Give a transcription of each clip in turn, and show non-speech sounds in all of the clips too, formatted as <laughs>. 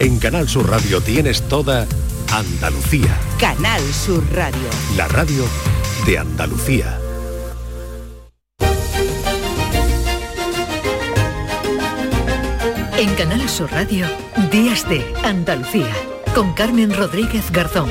En Canal Sur Radio tienes toda Andalucía. Canal Sur Radio. La radio de Andalucía. En Canal Sur Radio, Días de Andalucía, con Carmen Rodríguez Garzón.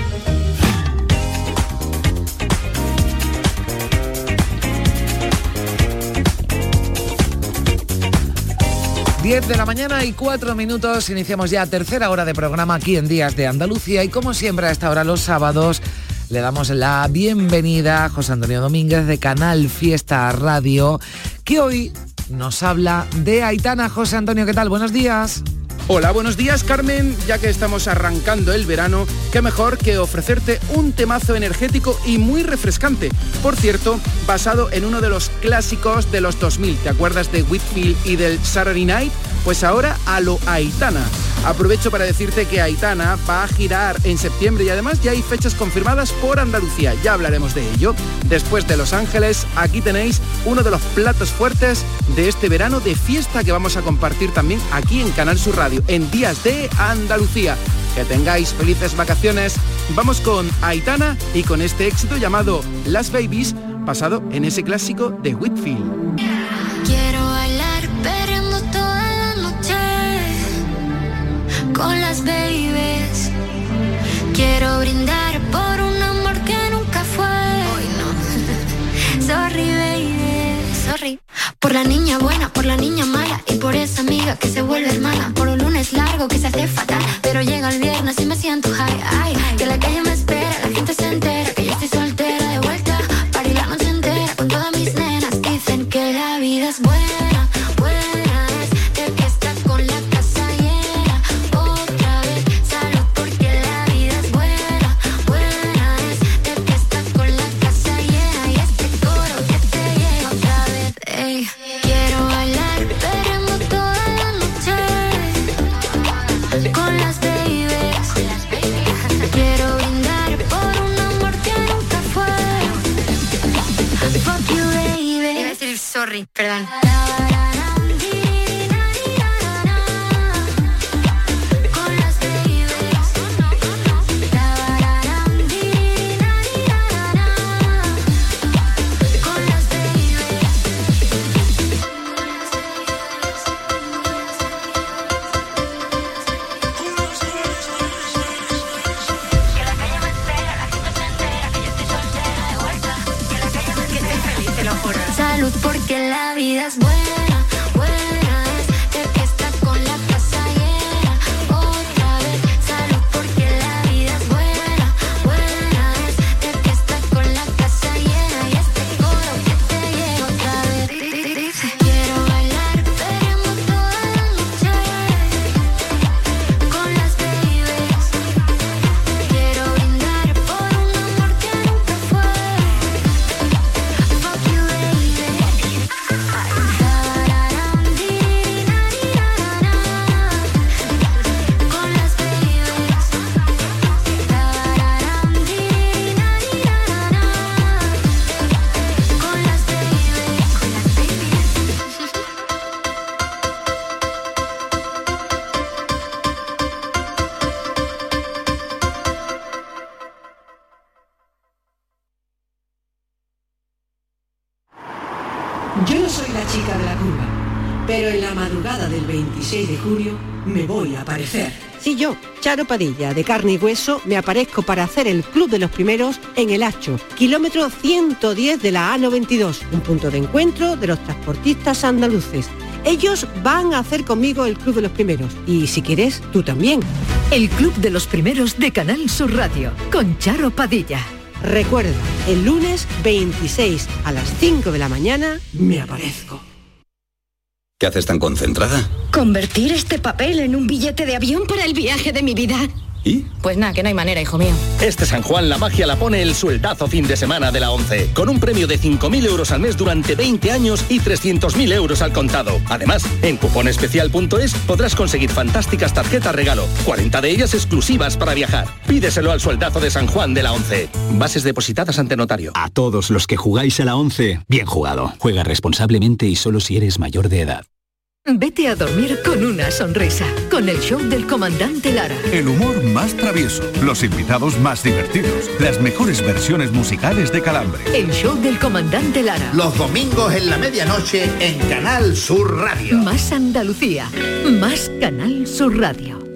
10 de la mañana y 4 minutos, iniciamos ya tercera hora de programa aquí en Días de Andalucía y como siempre a esta hora los sábados le damos la bienvenida a José Antonio Domínguez de Canal Fiesta Radio, que hoy nos habla de Aitana. José Antonio, ¿qué tal? Buenos días. Hola, buenos días Carmen, ya que estamos arrancando el verano, qué mejor que ofrecerte un temazo energético y muy refrescante. Por cierto, basado en uno de los clásicos de los 2000, ¿te acuerdas de Whitfield y del Saturday Night? Pues ahora a lo Aitana. Aprovecho para decirte que Aitana va a girar en septiembre y además ya hay fechas confirmadas por Andalucía, ya hablaremos de ello. Después de Los Ángeles, aquí tenéis uno de los platos fuertes de este verano de fiesta que vamos a compartir también aquí en Canal Sur Radio, en Días de Andalucía. Que tengáis felices vacaciones. Vamos con Aitana y con este éxito llamado Las Babies, basado en ese clásico de Whitfield. Babies. Quiero brindar por un amor que nunca fue. Hoy no. <laughs> sorry, baby, sorry. Por la niña buena, por la niña mala y por esa amiga que se vuelve hermana. Por un lunes largo que se hace fatal, pero llega de julio me voy a aparecer. Y yo, Charo Padilla, de carne y hueso, me aparezco para hacer el Club de los Primeros en El Hacho, kilómetro 110 de la A92, un punto de encuentro de los transportistas andaluces. Ellos van a hacer conmigo el Club de los Primeros. Y si quieres, tú también. El Club de los Primeros de Canal Sur Radio, con Charo Padilla. Recuerda, el lunes 26 a las 5 de la mañana me aparezco. ¿Qué haces tan concentrada? Convertir este papel en un billete de avión para el viaje de mi vida. ¿Y? Pues nada, que no hay manera, hijo mío. Este San Juan la magia la pone el sueldazo fin de semana de la 11, con un premio de 5.000 euros al mes durante 20 años y 300.000 euros al contado. Además, en cuponespecial.es podrás conseguir fantásticas tarjetas regalo, 40 de ellas exclusivas para viajar. Pídeselo al sueldazo de San Juan de la 11. Bases depositadas ante notario. A todos los que jugáis a la 11, bien jugado. Juega responsablemente y solo si eres mayor de edad. Vete a dormir con una sonrisa, con el show del comandante Lara. El humor más travieso, los invitados más divertidos, las mejores versiones musicales de Calambre. El show del comandante Lara. Los domingos en la medianoche en Canal Sur Radio. Más Andalucía, más Canal Sur Radio.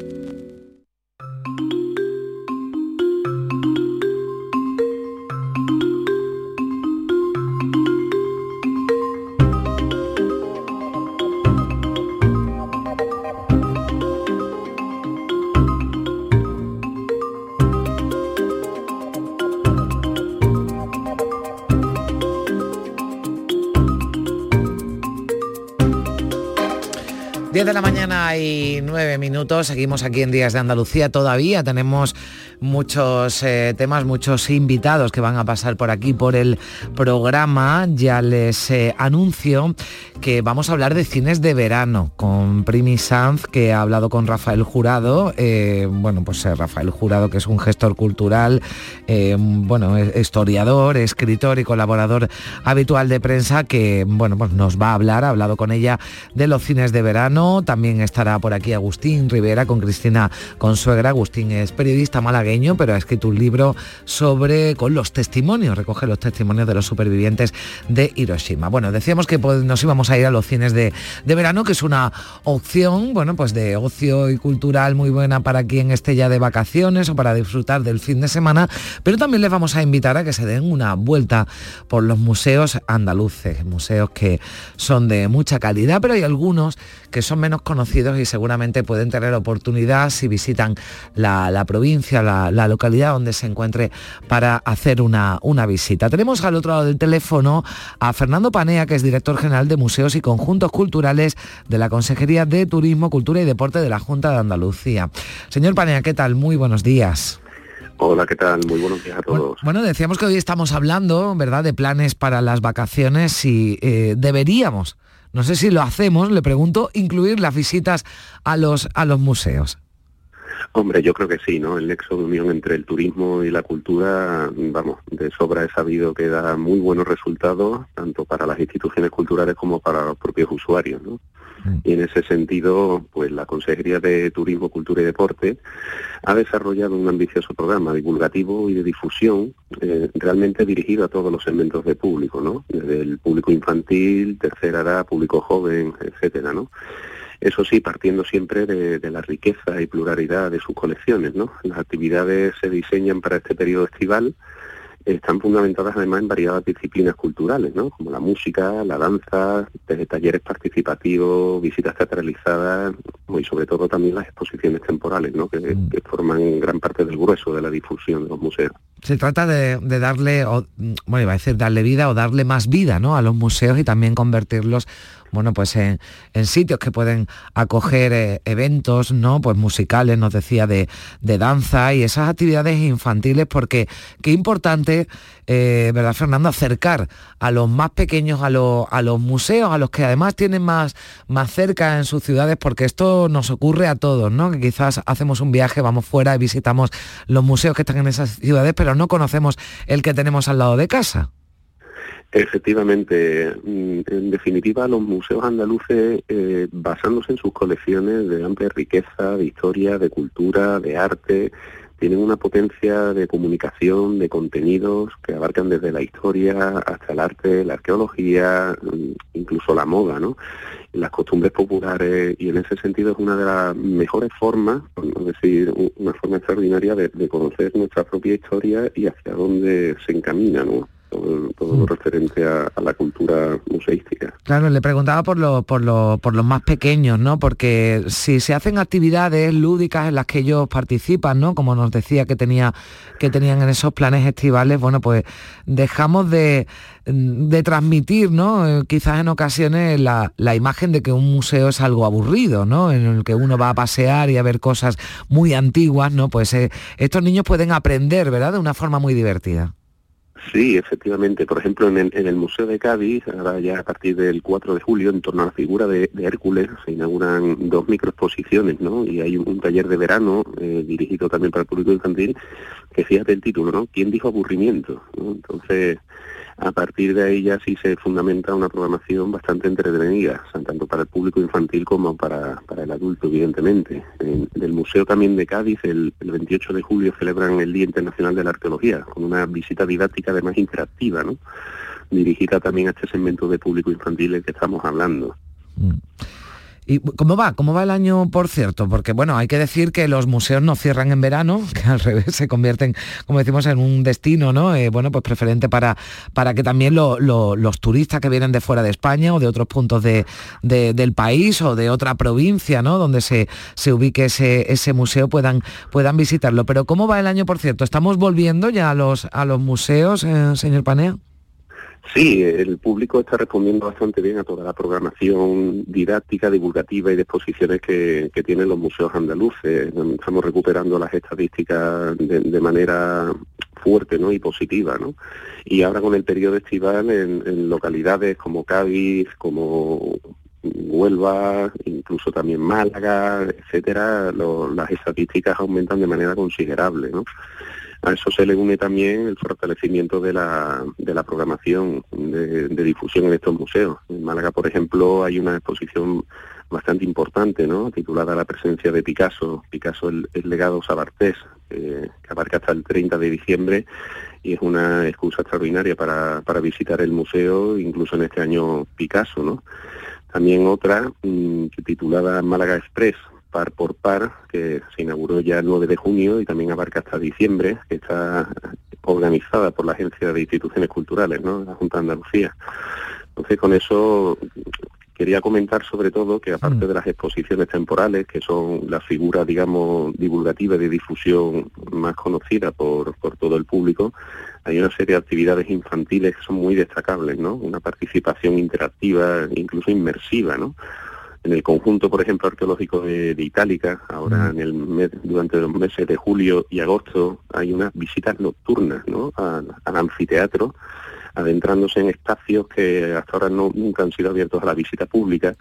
De la mañana y nueve minutos, seguimos aquí en Días de Andalucía, todavía tenemos muchos eh, temas, muchos invitados que van a pasar por aquí por el programa, ya les eh, anuncio que vamos a hablar de cines de verano con Primi Sanz, que ha hablado con Rafael Jurado, eh, bueno, pues Rafael Jurado, que es un gestor cultural, bueno, historiador, escritor y colaborador habitual de prensa, que, bueno, pues nos va a hablar, ha hablado con ella de los cines de verano, también estará por aquí Agustín Rivera con Cristina Consuegra. Agustín es periodista malagueño, pero ha escrito un libro sobre con los testimonios, recoge los testimonios de los supervivientes de Hiroshima. Bueno, decíamos que pues, nos íbamos a ir a los cines de, verano, que es una opción, bueno, pues de ocio y cultural muy buena para quien esté ya de vacaciones o para disfrutar del fin de semana, pero también les vamos a invitar a que se den una vuelta por los museos andaluces, museos que son de mucha calidad, pero hay algunos que son menos conocidos y seguramente pueden tener oportunidad si visitan la, provincia, la, localidad donde se encuentre para hacer una, una visita. Tenemos al otro lado del teléfono a Fernando Panea, que es director general de Museos y Conjuntos Culturales de la Consejería de Turismo, Cultura y Deporte de la Junta de Andalucía. Señor Panea, ¿qué tal? Muy buenos días. Hola, ¿qué tal? Muy buenos días a todos. Bueno, decíamos que hoy estamos hablando, ¿verdad?, de planes para las vacaciones y eh, deberíamos no sé si lo hacemos, le pregunto, incluir las visitas a los, a los museos. Hombre, yo creo que sí, ¿no? El nexo de unión entre el turismo y la cultura, vamos, de sobra he sabido que da muy buenos resultados, tanto para las instituciones culturales como para los propios usuarios, ¿no? Mm. Y en ese sentido, pues la Consejería de Turismo, Cultura y Deporte ha desarrollado un ambicioso programa divulgativo y de difusión eh, realmente dirigido a todos los segmentos de público, ¿no? Desde el público infantil, tercera edad, público joven, etcétera, ¿no? Eso sí, partiendo siempre de, la riqueza y pluralidad de sus colecciones, ¿no? Las actividades se diseñan para este periodo estival, están fundamentadas además en variadas disciplinas culturales, ¿no? Como la música, la danza, desde talleres participativos, visitas teatralizadas y sobre todo también las exposiciones temporales, ¿no? Que, mm. forman gran parte del grueso de la difusión de los museos. Se trata de, darle, bueno, iba a decir darle vida o darle más vida, ¿no? A los museos y también convertirlos bueno, pues en, sitios que pueden acoger eh, eventos, ¿no? Pues musicales, nos decía, de, danza y esas actividades infantiles, porque qué importante, eh, ¿verdad, Fernando? Acercar a los más pequeños a, a, los museos, a los que además tienen más, más cerca en sus ciudades, porque esto nos ocurre a todos, ¿no? Que quizás hacemos un viaje, vamos fuera y visitamos los museos que están en esas ciudades, pero no conocemos el que tenemos al lado de casa. Efectivamente, mm, en definitiva, los museos andaluces, eh, basándose en sus colecciones de amplia riqueza, de historia, de cultura, de arte, tienen una potencia de comunicación, de contenidos que abarcan desde la historia hasta el arte, la arqueología, mm, incluso la moda, ¿no? las costumbres populares y en ese sentido es una de las mejores formas, por no decir una forma extraordinaria de, de conocer nuestra propia historia y hacia dónde se encamina, ¿no? Todo, lo mm. referente a, la cultura museística. Claro, le preguntaba por, lo, por, por los más pequeños, ¿no? Porque si se hacen actividades lúdicas en las que ellos participan, ¿no? Como nos decía que, tenía, que tenían en esos planes estivales, bueno, pues dejamos de, transmitir, ¿no? Eh, quizás en ocasiones la, imagen de que un museo es algo aburrido, ¿no? En el que uno va a pasear y a ver cosas muy antiguas, ¿no? Pues eh, estos niños pueden aprender, ¿verdad? De una forma muy divertida. Sí, efectivamente. Por ejemplo, en el, Museo de Cádiz, ahora ya a partir del 4 de julio, en torno a la figura de, Hércules, se inauguran dos microexposiciones, ¿no? Y hay un, taller de verano eh, dirigido también para el público infantil, que fíjate el título, ¿no? ¿Quién dijo aburrimiento? Entonces, a partir de ahí ya sí se fundamenta una programación bastante entretenida, tanto para el público infantil como para, el adulto, evidentemente. En, el Museo también de Cádiz, el, 28 de julio, celebran el Día Internacional de la Arqueología, con una visita didáctica además interactiva, ¿no? dirigida también a este segmento de público infantil del que estamos hablando. Mm. ¿Y cómo va? ¿Cómo va el año, por cierto? Porque, bueno, hay que decir que los museos no cierran en verano, <laughs> que al revés se convierten, como decimos, en un destino, ¿no? Eh, bueno, pues preferente para, para que también los turistas que vienen de fuera de España o de otros puntos de, del país o de otra provincia, ¿no? Donde se, se ubique ese, ese museo puedan, puedan visitarlo. Pero ¿cómo va el año, por cierto? ¿Estamos volviendo ya a los, a los museos, eh, señor Panea? Sí, el público está respondiendo bastante bien a toda la programación didáctica, divulgativa y de exposiciones que, tienen los museos andaluces. Estamos recuperando las estadísticas de, manera fuerte ¿no? y positiva. ¿no? Y ahora con el periodo estival en, localidades como Cádiz, como Huelva, incluso también Málaga, etcétera, las estadísticas aumentan de manera considerable. ¿no? A eso se le une también el fortalecimiento de la, de la programación de, difusión en estos museos. En Málaga, por ejemplo, hay una exposición bastante importante, ¿no? titulada La presencia de Picasso, Picasso el, legado Sabartés, que abarca hasta el 30 de diciembre y es una excusa extraordinaria para, para visitar el museo, incluso en este año Picasso. ¿no? También otra mm, titulada Málaga Express, par por par, que se inauguró ya el 9 de junio y también abarca hasta diciembre, que está organizada por la Agencia de Instituciones Culturales, ¿no? la Junta de Andalucía. Entonces, con eso quería comentar sobre todo que aparte mm. de las exposiciones temporales, que son la figura, digamos, divulgativa de difusión más conocida por, por todo el público, hay una serie de actividades infantiles que son muy destacables, ¿no? Una participación interactiva, incluso inmersiva, ¿no? En el conjunto, por ejemplo, arqueológico de, Itálica, ahora en el mes, durante los meses de julio y agosto, hay unas visitas nocturnas ¿no? al, anfiteatro, adentrándose en espacios que hasta ahora no, nunca han sido abiertos a la visita pública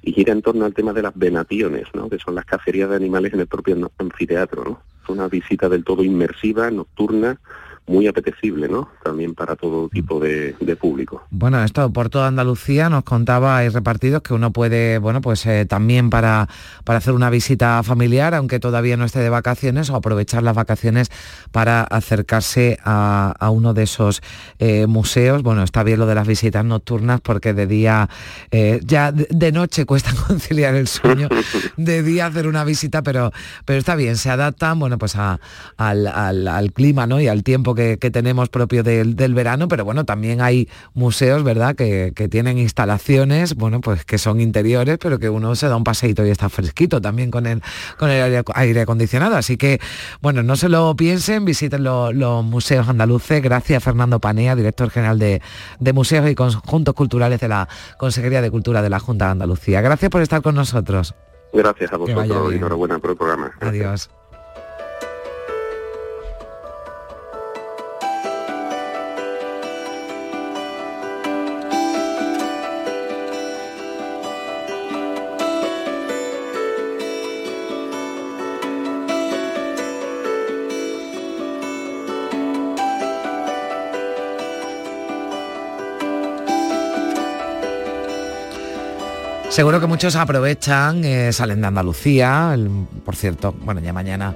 y gira en torno al tema de las venaciones, ¿no? que son las cacerías de animales en el propio anfiteatro. ¿no? Es una visita del todo inmersiva, nocturna, muy apetecible, ¿no? También para todo tipo de, público. Bueno, esto por toda Andalucía nos contaba hay repartidos que uno puede, bueno, pues eh, también para, para hacer una visita familiar, aunque todavía no esté de vacaciones, o aprovechar las vacaciones para acercarse a, uno de esos eh, museos. Bueno, está bien lo de las visitas nocturnas porque de día, eh, ya de, noche cuesta <laughs> conciliar el sueño, <laughs> de día hacer una visita, pero, pero está bien, se adaptan, bueno, pues al, al clima, ¿no? Y al tiempo que que, tenemos propio del, verano, pero bueno, también hay museos, ¿verdad?, que, tienen instalaciones, bueno, pues que son interiores, pero que uno se da un paseito y está fresquito también con el, con el aire, acondicionado. Así que, bueno, no se lo piensen, visiten los museos andaluces. Gracias, Fernando Panea, director general de, Museos y Conjuntos Culturales de la Consejería de Cultura de la Junta de Andalucía. Gracias por estar con nosotros. Gracias a vosotros y enhorabuena por el programa. Adiós. Seguro que muchos aprovechan, eh, salen de Andalucía, por cierto, bueno, ya mañana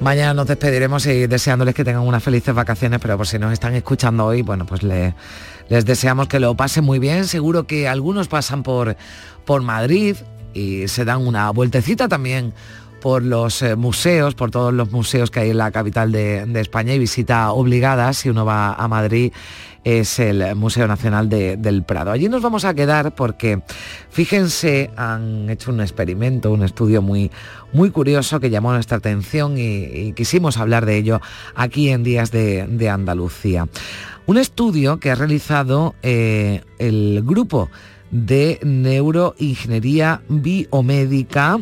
Mañana nos despediremos y deseándoles que tengan unas felices vacaciones, pero por si nos están escuchando hoy, bueno, pues les deseamos que lo pasen muy bien. Seguro que algunos pasan por, por Madrid y se dan una vueltecita también por los eh, museos, por todos los museos que hay en la capital de, España y visita obligada si uno va a Madrid es el Museo Nacional del Prado. Allí nos vamos a quedar porque, fíjense, han hecho un experimento, un estudio muy, muy curioso que llamó nuestra atención y, quisimos hablar de ello aquí en Días de, Andalucía. Un estudio que ha realizado eh, el grupo de neuroingeniería biomédica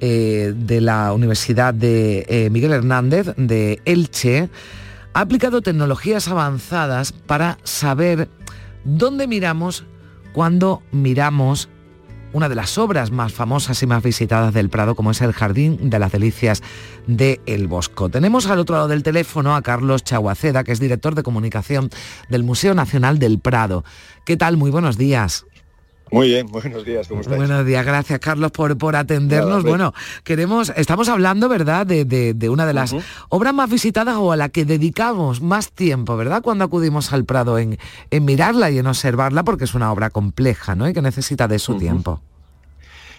eh, de la Universidad de eh, Miguel Hernández de Elche ha aplicado tecnologías avanzadas para saber dónde miramos cuando miramos una de las obras más famosas y más visitadas del Prado, como es el Jardín de las Delicias de El Bosco. Tenemos al otro lado del teléfono a Carlos Chaguaceda, que es director de comunicación del Museo Nacional del Prado. ¿Qué tal? Muy buenos días. Muy bien, buenos días, ¿cómo estáis? Buenos días, gracias Carlos por, por atendernos. bueno, queremos, estamos hablando, ¿verdad?, de, una de las obras más visitadas o a la que dedicamos más tiempo, ¿verdad?, cuando acudimos al Prado en, en mirarla y en observarla, porque es una obra compleja, ¿no?, y que necesita de su tiempo.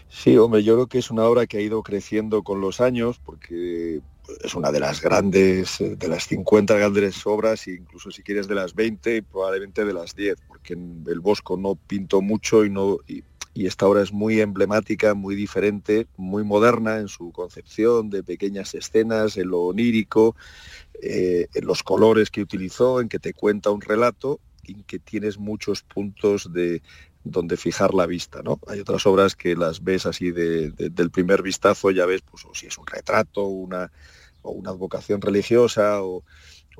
Sí, hombre, yo creo que es una obra que ha ido creciendo con los años, porque es una de las grandes, eh, de las 50 grandes obras, incluso si quieres de las 20 y probablemente de las 10, porque el Bosco no pinto mucho y, no, y, esta obra es muy emblemática, muy diferente, muy moderna en su concepción de pequeñas escenas, en lo onírico, eh, en los colores que utilizó, en que te cuenta un relato, en que tienes muchos puntos de, donde fijar la vista. ¿no? Hay otras obras que las ves así del primer vistazo, ya ves pues, si es un retrato, una, o una advocación religiosa o,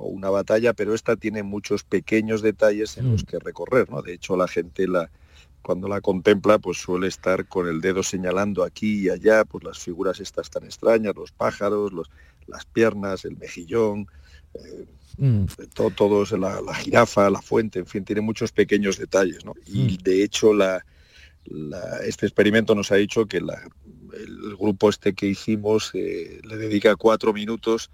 una batalla, pero esta tiene muchos pequeños detalles en los mm. que recorrer. ¿no? De hecho, la gente la, cuando la contempla, pues suele estar con el dedo señalando aquí y allá, pues las figuras estas tan extrañas, los pájaros, los, las piernas, el mejillón, eh, mm. todo, todo es la, jirafa, la fuente, en fin, tiene muchos pequeños detalles. ¿no? Y mm. de hecho la, este experimento nos ha dicho que la, el grupo este que hicimos eh, le dedica cuatro minutos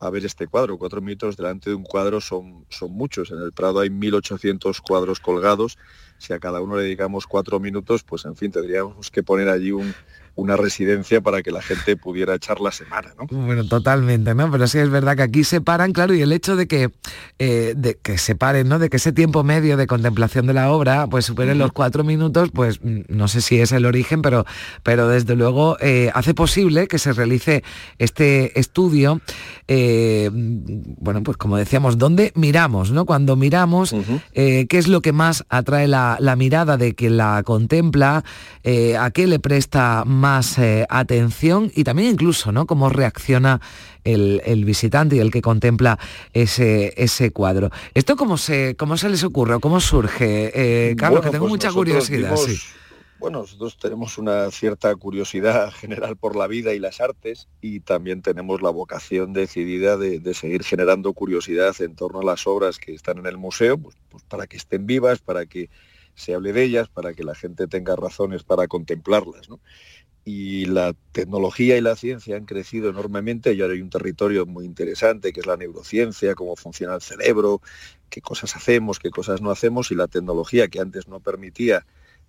a ver este cuadro. Cuatro minutos delante de un cuadro son, son muchos. En el Prado hay 1.800 cuadros colgados. Si a cada uno le dedicamos cuatro minutos, pues en fin, tendríamos que poner allí un, una residencia para que la gente pudiera echar la semana, ¿no? Bueno, totalmente, ¿no? Pero sí es verdad que aquí se paran, claro, y el hecho de que, eh, de que se paren, ¿no? De que ese tiempo medio de contemplación de la obra, pues supere los cuatro minutos, pues mm, no sé si es el origen, pero, pero desde luego eh, hace posible que se realice este estudio, eh, bueno, pues como decíamos, ¿dónde miramos, ¿no? Cuando miramos, ¿qué es lo que más atrae la, la mirada de quien la contempla? ¿A qué le presta más eh, atención y también incluso ¿no? cómo reacciona el, visitante y el que contempla ese, ese cuadro. ¿Esto cómo se, cómo se les ocurre o cómo surge? Eh, Carlos, que tengo pues mucha curiosidad. Bueno, nosotros tenemos una cierta curiosidad <laughs> general por la vida y las artes y también tenemos la vocación decidida de, seguir generando curiosidad en torno a las obras que están en el museo, pues, pues para que estén vivas, para que se hable de ellas, para que la gente tenga razones para contemplarlas y la tecnología y la ciencia han crecido enormemente y ahora hay un territorio muy interesante que es la neurociencia, cómo funciona el cerebro, qué cosas hacemos, qué cosas no hacemos y la tecnología que antes no permitía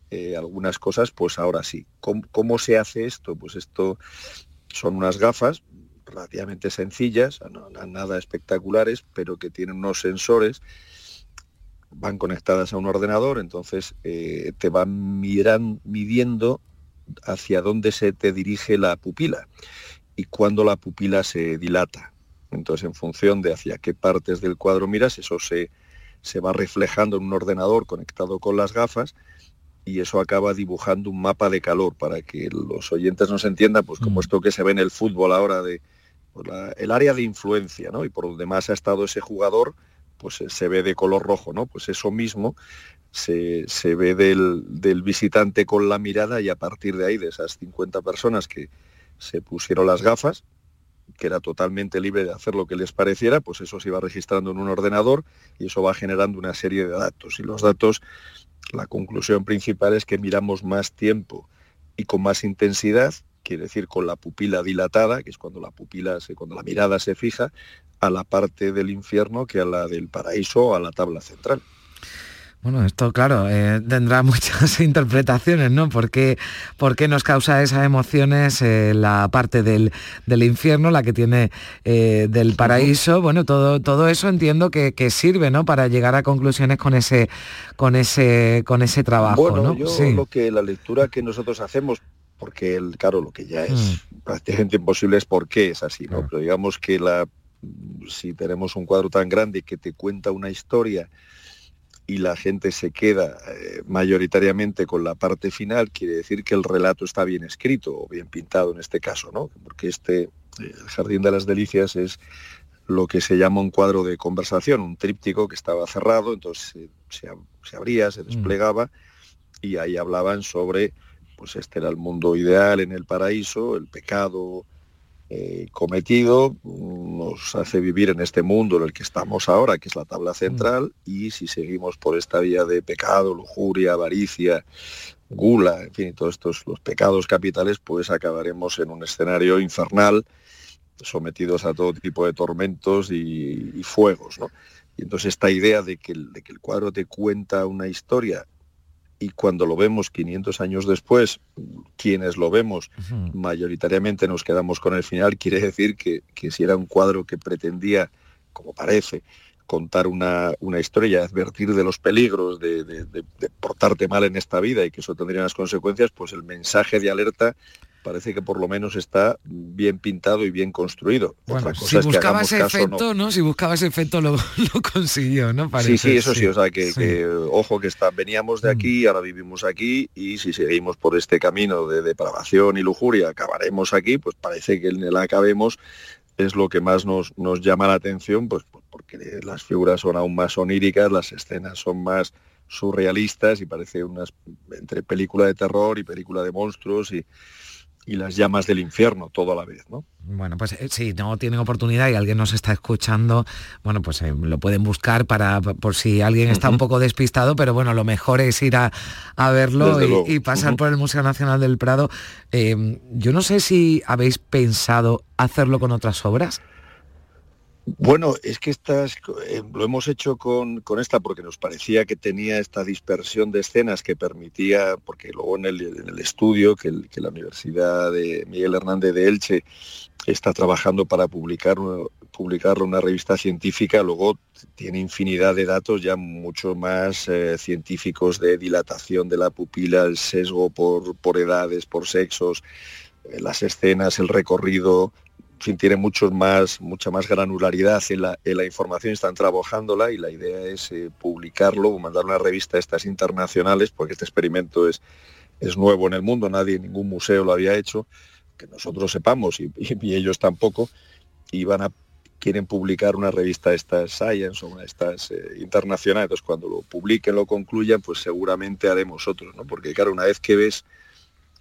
eh, algunas cosas, pues ahora sí. ¿Cómo, se hace esto? Pues esto son unas gafas relativamente sencillas, nada espectaculares, pero que tienen unos sensores van conectadas a un ordenador, entonces eh, te van midiendo hacia dónde se te dirige la pupila y cuándo la pupila se dilata. Entonces, en función de hacia qué partes del cuadro miras, eso se, se va reflejando en un ordenador conectado con las gafas y eso acaba dibujando un mapa de calor para que los oyentes nos entiendan, pues como mm. esto que se ve en el fútbol ahora de pues, el área de influencia, ¿no? Y por donde más ha estado ese jugador, pues se ve de color rojo, ¿no? Pues eso mismo se, ve del, visitante con la mirada y a partir de ahí, de esas 50 personas que se pusieron las gafas, que era totalmente libre de hacer lo que les pareciera, pues eso se iba registrando en un ordenador y eso va generando una serie de datos. Y los datos, la conclusión principal es que miramos más tiempo y con más intensidad, quiere decir con la pupila dilatada, que es cuando la pupila, se, cuando la mirada se fija, a la parte del infierno que a la del paraíso o a la tabla central. Bueno, esto claro, eh, tendrá <laughs> muchas interpretaciones, ¿no? ¿Por qué, nos causa esas emociones eh, la parte del, infierno, la que tiene eh, del paraíso? Bueno, todo, todo eso entiendo que, sirve, ¿no? Para llegar a conclusiones con ese, con ese, con ese trabajo, bueno, Yo lo que la lectura que nosotros hacemos, porque el, claro, lo que ya es mm. prácticamente imposible es por qué es así, ¿no? Pero digamos que la, si tenemos un cuadro tan grande que te cuenta una historia, y la gente se queda eh, mayoritariamente con la parte final, quiere decir que el relato está bien escrito o bien pintado en este caso, ¿no? Porque este, el Jardín de las Delicias es lo que se llama un cuadro de conversación, un tríptico que estaba cerrado, entonces se, abría, se mm. desplegaba y ahí hablaban sobre pues este era el mundo ideal en el paraíso, el pecado eh, cometido nos hace vivir en este mundo en el que estamos ahora, que es la tabla central, y si seguimos por esta vía de pecado, lujuria, avaricia, gula, en fin, todos estos los pecados capitales, pues acabaremos en un escenario infernal, sometidos a todo tipo de tormentos y, fuegos. Y entonces esta idea de que, de que el cuadro te cuenta una historia y cuando lo vemos 500 años después, quienes lo vemos mayoritariamente nos quedamos con el final, quiere decir que, si era un cuadro que pretendía, como parece, contar una, una historia, advertir de los peligros de, de, portarte mal en esta vida y que eso tendría unas consecuencias, pues el mensaje de alerta parece que por lo menos está bien pintado y bien construido. Bueno, si buscaba ese efecto, no. Si buscaba ese efecto <laughs> lo, consiguió, ¿no? sí, sí, eso sí, o sea que, ojo que está, veníamos de mm. aquí, ahora vivimos aquí y si seguimos por este camino de depravación y lujuria, acabaremos aquí, pues parece que en el acabemos es lo que más nos, nos llama la atención, pues porque las figuras son aún más oníricas, las escenas son más surrealistas y parece unas entre película de terror y película de monstruos y y las llamas del infierno todo a la vez, ¿no? Bueno, pues eh, si no tienen oportunidad y alguien nos está escuchando, bueno, pues eh, lo pueden buscar para por si alguien está un poco despistado, pero bueno, lo mejor es ir a, verlo y, pasar por el Museo Nacional del Prado. Eh, yo no sé si habéis pensado hacerlo con otras obras. Bueno, es que estas, eh, lo hemos hecho con, esta porque nos parecía que tenía esta dispersión de escenas que permitía, porque luego en el, estudio que, la Universidad de Miguel Hernández de Elche está trabajando para publicar, publicarlo una revista científica, luego tiene infinidad de datos ya mucho más eh, científicos de dilatación de la pupila, el sesgo por, por edades, por sexos, eh, las escenas, el recorrido, fin, tiene muchos más, mucha más granularidad en la, en la información, están trabajándola y la idea es eh, publicarlo o mandar una revista a estas internacionales, porque este experimento es, es nuevo en el mundo, nadie, ningún museo lo había hecho, que nosotros sepamos y, ellos tampoco, y van a quieren publicar una revista estas Science o una de estas eh, internacionales, entonces cuando lo publiquen, lo concluyan, pues seguramente haremos otros, ¿no? Porque claro, una vez que ves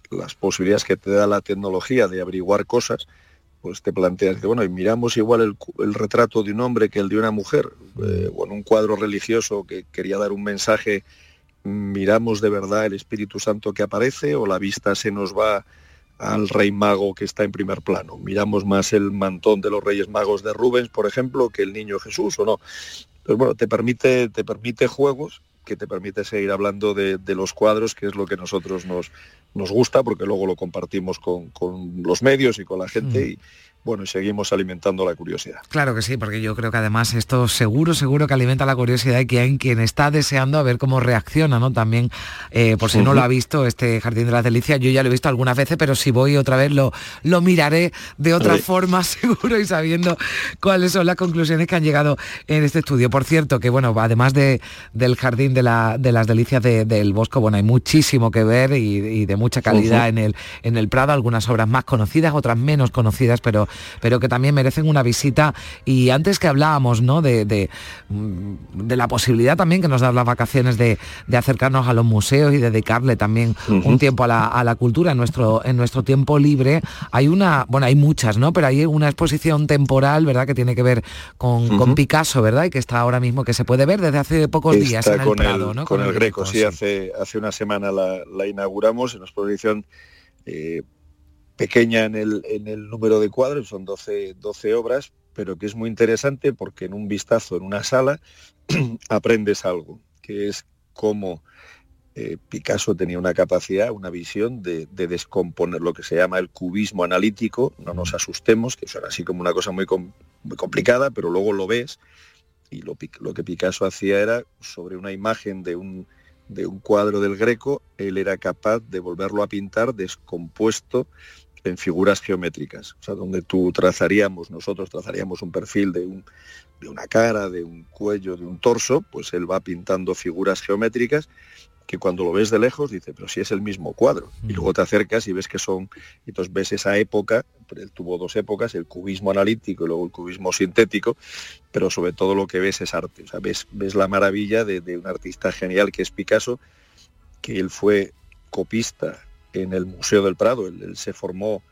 las posibilidades que te da la tecnología de averiguar cosas, pues te planteas que, bueno, y miramos igual el, retrato de un hombre que el de una mujer, eh, o en un cuadro religioso que quería dar un mensaje, miramos de verdad el Espíritu Santo que aparece o la vista se nos va al rey mago que está en primer plano. Miramos más el mantón de los reyes magos de Rubens, por ejemplo, que el niño Jesús o no. Pues bueno, te permite, te permite juegos que te permite seguir hablando de, los cuadros, que es lo que nosotros nos, nos gusta, porque luego lo compartimos con, los medios y con la gente. Y, bueno, y seguimos alimentando la curiosidad. Claro que sí, porque yo creo que además esto seguro, seguro que alimenta la curiosidad de quien, quien está deseando a ver cómo reacciona, ¿no? También, eh, por si no lo ha visto, este Jardín de las Delicias, yo ya lo he visto algunas veces, pero si voy otra vez lo, lo miraré de otra forma, <laughs> seguro, y sabiendo cuáles son las conclusiones que han llegado en este estudio. Por cierto, que bueno, además de, del Jardín de, la, de las Delicias del Bosco, bueno, hay muchísimo que ver y, de mucha calidad en, el, en el Prado, algunas obras más conocidas, otras menos conocidas, pero pero que también merecen una visita. Y antes que hablábamos ¿no? de, de, mm, la posibilidad también que nos dan las vacaciones de, acercarnos a los museos y dedicarle también un tiempo a la, cultura en nuestro, en nuestro tiempo libre, hay una, bueno, hay muchas, ¿no? Pero hay una exposición temporal, ¿verdad? Que tiene que ver con, Picasso, ¿verdad? Y que está ahora mismo, que se puede ver desde hace pocos días en el con Prado, ¿no? Con, el, Greco, sí, Hace, hace una semana la, inauguramos en una exposición eh, pequeña en el, en el número de cuadros, son 12, 12 obras, pero que es muy interesante porque en un vistazo en una sala <clears throat> aprendes algo, que es cómo eh, Picasso tenía una capacidad, una visión de, descomponer lo que se llama el cubismo analítico, no nos asustemos, que suena así como una cosa muy, muy complicada, pero luego lo ves y lo, lo, que Picasso hacía era sobre una imagen de un, de un cuadro del Greco, él era capaz de volverlo a pintar descompuesto en figuras geométricas, o sea, donde tú trazaríamos, nosotros trazaríamos un perfil de, un, de una cara, de un cuello, de un torso, pues él va pintando figuras geométricas que cuando lo ves de lejos dice, pero si es el mismo cuadro. Y luego te acercas y ves que son, y entonces ves esa época, él tuvo dos épocas, el cubismo analítico y luego el cubismo sintético, pero sobre todo lo que ves es arte. O sea, ves, ves la maravilla de, de un artista genial que es Picasso, que él fue copista en el Museo del Prado. Él, se formó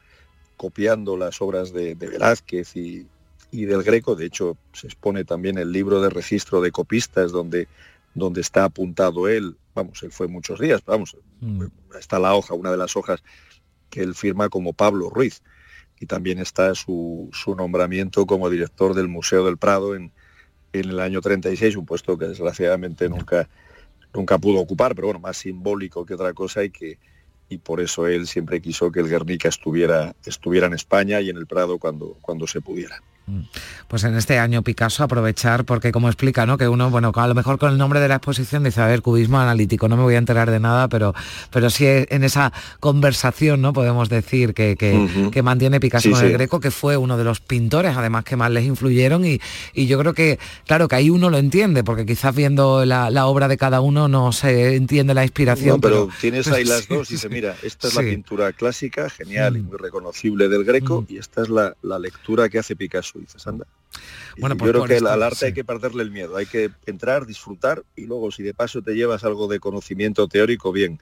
copiando las obras de, Velázquez y, del Greco. De hecho, se expone también el libro de registro de copistas donde, donde está apuntado él. Vamos, él fue muchos días, vamos, mm. está la hoja, una de las hojas que él firma como Pablo Ruiz. Y también está su, nombramiento como director del Museo del Prado en, en el año 36, un puesto que desgraciadamente nunca, nunca pudo ocupar, pero bueno, más simbólico que otra cosa y que y por eso él siempre quiso que el Guernica estuviera, estuviera en España y en el Prado cuando, cuando se pudiera. Pues en este año Picasso aprovechar, porque como explica, ¿no? Que uno, bueno, a lo mejor con el nombre de la exposición dice, a ver, cubismo analítico, no me voy a enterar de nada, pero, pero sí en esa conversación, ¿no? Podemos decir que, que, mantiene Picasso con el Greco, que fue uno de los pintores, además, que más les influyeron, y, y, yo creo que, claro, que ahí uno lo entiende, porque quizás viendo la, obra de cada uno no se entiende la inspiración. pero, tienes ahí las dos y dice, mira, esta es la pintura clásica, genial y mm. muy reconocible del Greco, mm. y esta es la, la lectura que hace Picasso dices, anda. Bueno, pues yo creo que al arte hay que perderle el miedo, hay que entrar, disfrutar y luego si de paso te llevas algo de conocimiento teórico, bien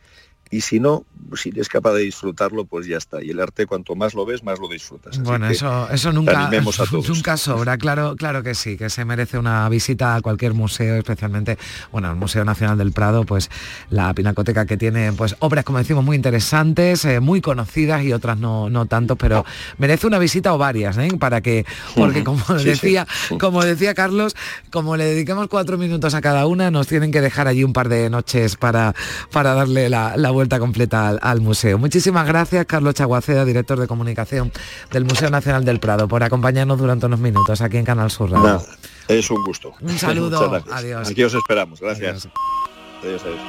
y si no, si eres capaz de disfrutarlo, pues ya está. Y el arte, cuanto más lo ves, más lo disfrutas. bueno, eso, eso nunca, <laughs> nunca sobra, claro, claro que sí, que se merece una visita a cualquier museo, especialmente, bueno, el Museo Nacional del Prado, pues la pinacoteca que tiene pues obras, como decimos, muy interesantes, eh, muy conocidas y otras no, no tanto, pero merece una visita o varias, ¿eh? para que, porque como decía, como decía Carlos, como le dediquemos cuatro minutos a cada una, nos tienen que dejar allí un par de noches para, para darle la, la vuelta completa al, museo. Muchísimas gracias, Carlos Chaguaceda, director de comunicación del Museo Nacional del Prado, por acompañarnos durante unos minutos aquí en Canal Sur es un gusto. Un saludo. Adiós. Aquí os esperamos. Gracias. adiós. adiós.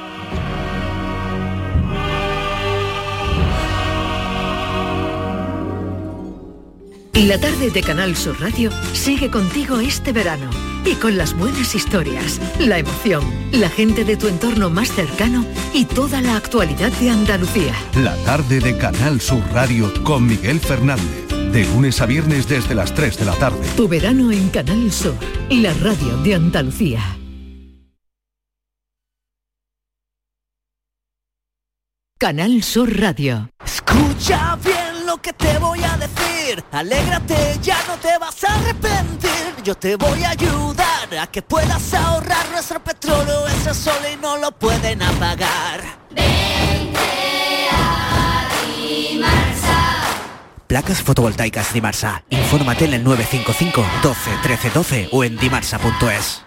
La tarde de Canal Sur Radio sigue contigo este verano y con las buenas historias, la emoción, la gente de tu entorno más cercano y toda la actualidad de Andalucía. La tarde de Canal Sur Radio con Miguel Fernández. De lunes a viernes desde las 3 de la tarde. Tu verano en Canal Sur, la radio de Andalucía. Canal Sur Radio. Escucha bien lo que te voy a decir. Alégrate, ya no te vas a arrepentir. Yo te voy a ayudar a que puedas ahorrar nuestro petróleo. Ese sol y no lo pueden apagar. Vente a. Placas fotovoltaicas Dimarsa. Infórmate en el 955 12 13 12 o en dimarsa.es.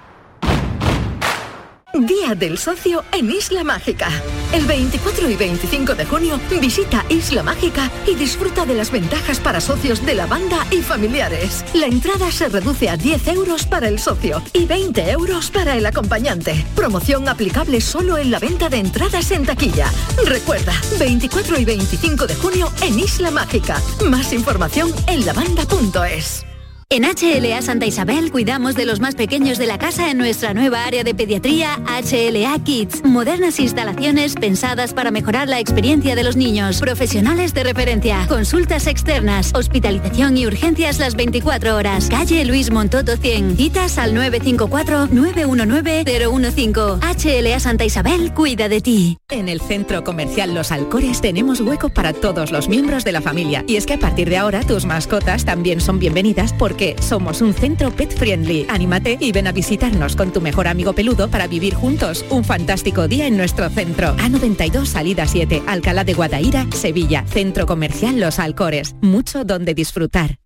Día del Socio en Isla Mágica. El 24 y 25 de junio visita Isla Mágica y disfruta de las ventajas para socios de la banda y familiares. La entrada se reduce a 10 euros para el socio y 20 euros para el acompañante. Promoción aplicable solo en la venta de entradas en taquilla. Recuerda, 24 y 25 de junio en Isla Mágica. Más información en lavanda.es. En HLA Santa Isabel cuidamos de los más pequeños de la casa en nuestra nueva área de pediatría HLA Kids. Modernas instalaciones pensadas para mejorar la experiencia de los niños. Profesionales de referencia. Consultas externas. Hospitalización y urgencias las 24 horas. Calle Luis Montoto 100. Citas al 954-919-015. HLA Santa Isabel cuida de ti. En el Centro Comercial Los Alcores tenemos hueco para todos los miembros de la familia. Y es que a partir de ahora tus mascotas también son bienvenidas porque somos un centro pet friendly. Anímate y ven a visitarnos con tu mejor amigo peludo para vivir juntos un fantástico día en nuestro centro. A92 Salida 7, Alcalá de Guadaira, Sevilla. Centro Comercial Los Alcores. Mucho donde disfrutar.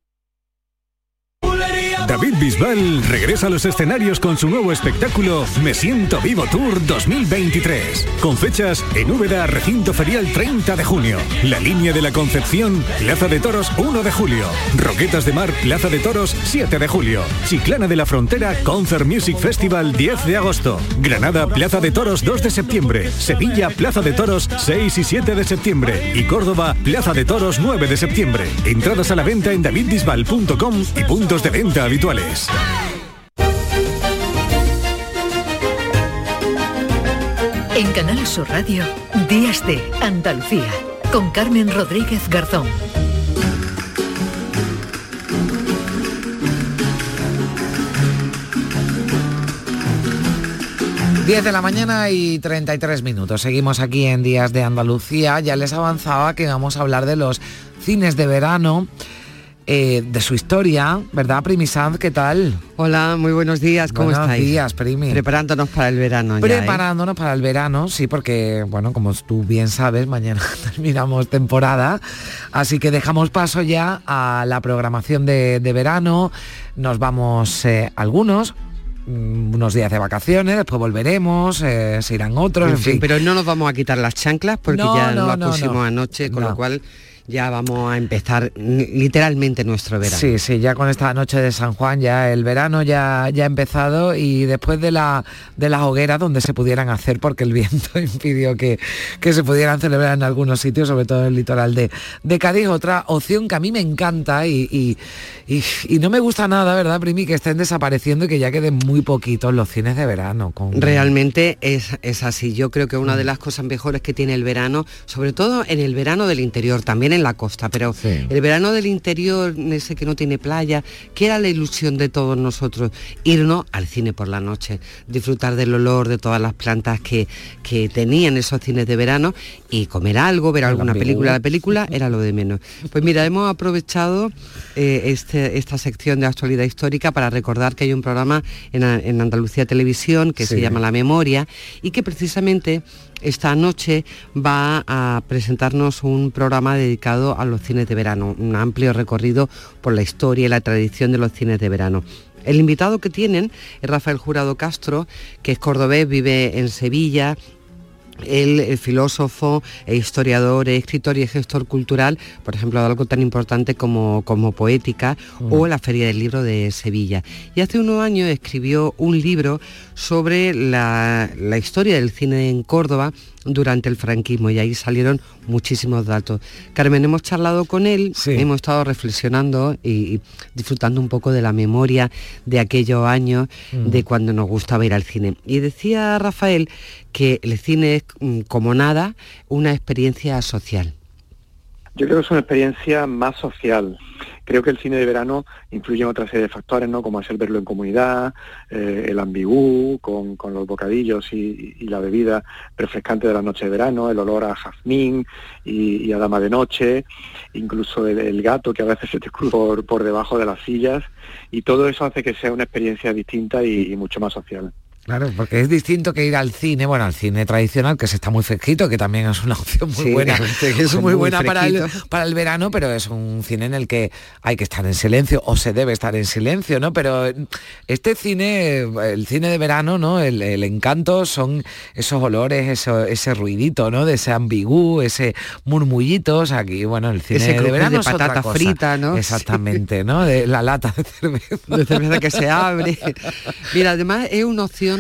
David Bisbal regresa a los escenarios con su nuevo espectáculo Me Siento Vivo Tour 2023, con fechas en Úbeda, Recinto Ferial 30 de junio, La Línea de la Concepción, Plaza de Toros 1 de julio, Roquetas de Mar, Plaza de Toros 7 de julio, Chiclana de la Frontera, Concert Music Festival 10 de agosto, Granada, Plaza de Toros 2 de septiembre, Sevilla, Plaza de Toros 6 y 7 de septiembre. Y Córdoba, Plaza de Toros 9 de septiembre. Entradas a la venta en davidbisbal.com y puntos de venta habituales. En Canal Sur Radio, Días de Andalucía, con Carmen Rodríguez Garzón. 10 de la mañana y 33 minutos. Seguimos aquí en Días de Andalucía. Ya les avanzaba que vamos a hablar de los cines de verano. Eh, de su historia, ¿verdad, Primi Sanz? ¿Qué tal? Hola, muy buenos días, ¿cómo buenos estáis? días, Primi. Preparándonos para el verano. ya, ¿eh? Preparándonos para el verano, sí, porque, bueno, como tú bien sabes, mañana <laughs> terminamos temporada, así que dejamos paso ya a la programación de, de verano, nos vamos eh, algunos, mm, unos días de vacaciones, después volveremos, eh, se irán otros, En en fin, fin. pero no nos vamos a quitar las chanclas porque No, ya no, las no, pusimos no. anoche, con lo cual ya vamos a empezar literalmente nuestro verano. Sí, sí, ya con esta noche de San Juan ya el verano ya, ya ha empezado y después de la de las hogueras donde se pudieran hacer porque el viento <laughs> impidió que, que se pudieran celebrar en algunos sitios, sobre todo en el litoral de, de Cádiz, otra opción que a mí me encanta y, y- y- y no me gusta nada, ¿verdad, Primi? Que estén desapareciendo y que ya queden muy poquitos los cines de verano. Con... Realmente es, es así. Yo creo que una de Mm. las cosas mejores que tiene el verano, sobre todo en el verano del interior, también en la costa, pero el verano del interior, ese que no tiene playa, que era la ilusión de todos nosotros, irnos al cine por la noche, disfrutar del olor de todas las plantas que, que tenían esos cines de verano y comer algo, ver alguna película. La película <laughs> era lo de menos. Pues mira, hemos aprovechado eh, este- esta sección de actualidad histórica para recordar que hay un programa en, en Andalucía Televisión que se llama La Memoria y que precisamente esta noche va a presentarnos un programa dedicado a los cines de verano, un amplio recorrido por la historia y la tradición de los cines de verano. El invitado que tienen es Rafael Jurado Castro, que es cordobés, vive en Sevilla, él, eh, filósofo, e historiador, e escritor y es gestor cultural, por ejemplo, de algo tan importante como, como Poética o la Feria del Libro de Sevilla. Y hace unos años escribió un libro sobre la, la historia del cine en Córdoba durante el franquismo y ahí salieron muchísimos datos. Carmen, hemos charlado con él, hemos estado reflexionando y, y disfrutando un poco de la memoria de aquellos años, Mm. de cuando nos gustaba ir al cine. Y decía Rafael que el cine es como nada una experiencia social. Yo creo que es una experiencia más social. Creo que el cine de verano influye en otra serie de factores, ¿no? Como es el verlo en comunidad, eh, el ambigú, con, con los bocadillos y, la bebida refrescante de la noche de verano, el olor a jazmín y, a dama de noche, incluso el, gato que a veces <laughs> se te cruza por, por debajo de las sillas, y todo eso hace que sea una experiencia distinta y mucho más social. Claro, porque es distinto que ir al cine, bueno, al cine tradicional, que se está muy fresquito, que también es una <laughs> opción muy Sí, buena, <laughs> es muy, muy buena para el, para el verano, pero es un cine en el que hay que estar en silencio, o se debe estar en silencio, ¿no? Pero este cine, el cine de verano, ¿no? El, el encanto son esos olores, eso, ese ruidito, ¿no? De ese ambigú, ese murmullito, o sea, aquí, bueno, el cine Ese de verano de es otra cosa. frita, ¿no? Exactamente, ¿no? De la lata de cerveza. de cerveza que se abre. <laughs> Mira, además es una opción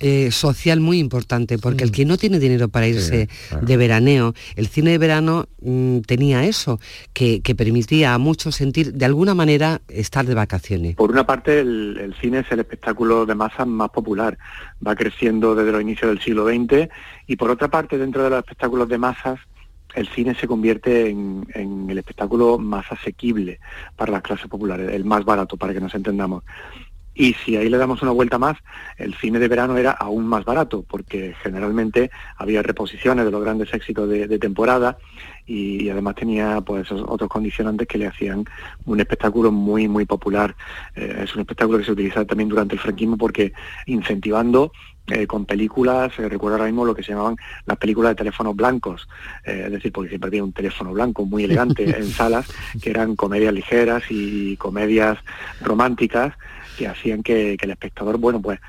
eh, social muy importante, porque el que no tiene dinero para irse de veraneo, el cine de verano mm, tenía eso, que, que permitía a muchos sentir de alguna manera estar de vacaciones. Por una parte, el, el cine es el espectáculo de masas más popular, va creciendo desde los inicios del siglo XX, y por otra parte, dentro de los espectáculos de masas, el cine se convierte en, en el espectáculo más asequible para las clases populares, el más barato, para que nos entendamos. Y si ahí le damos una vuelta más, el cine de verano era aún más barato, porque generalmente había reposiciones de los grandes éxitos de, de temporada y, y además tenía pues esos otros condicionantes que le hacían un espectáculo muy muy popular. Eh, es un espectáculo que se utiliza también durante el franquismo porque incentivando eh, con películas, eh, recuerdo ahora mismo lo que se llamaban las películas de teléfonos blancos, eh, es decir, porque siempre había un teléfono blanco muy elegante <laughs> en salas, que eran comedias ligeras y comedias románticas que hacían que, que el espectador, bueno, pues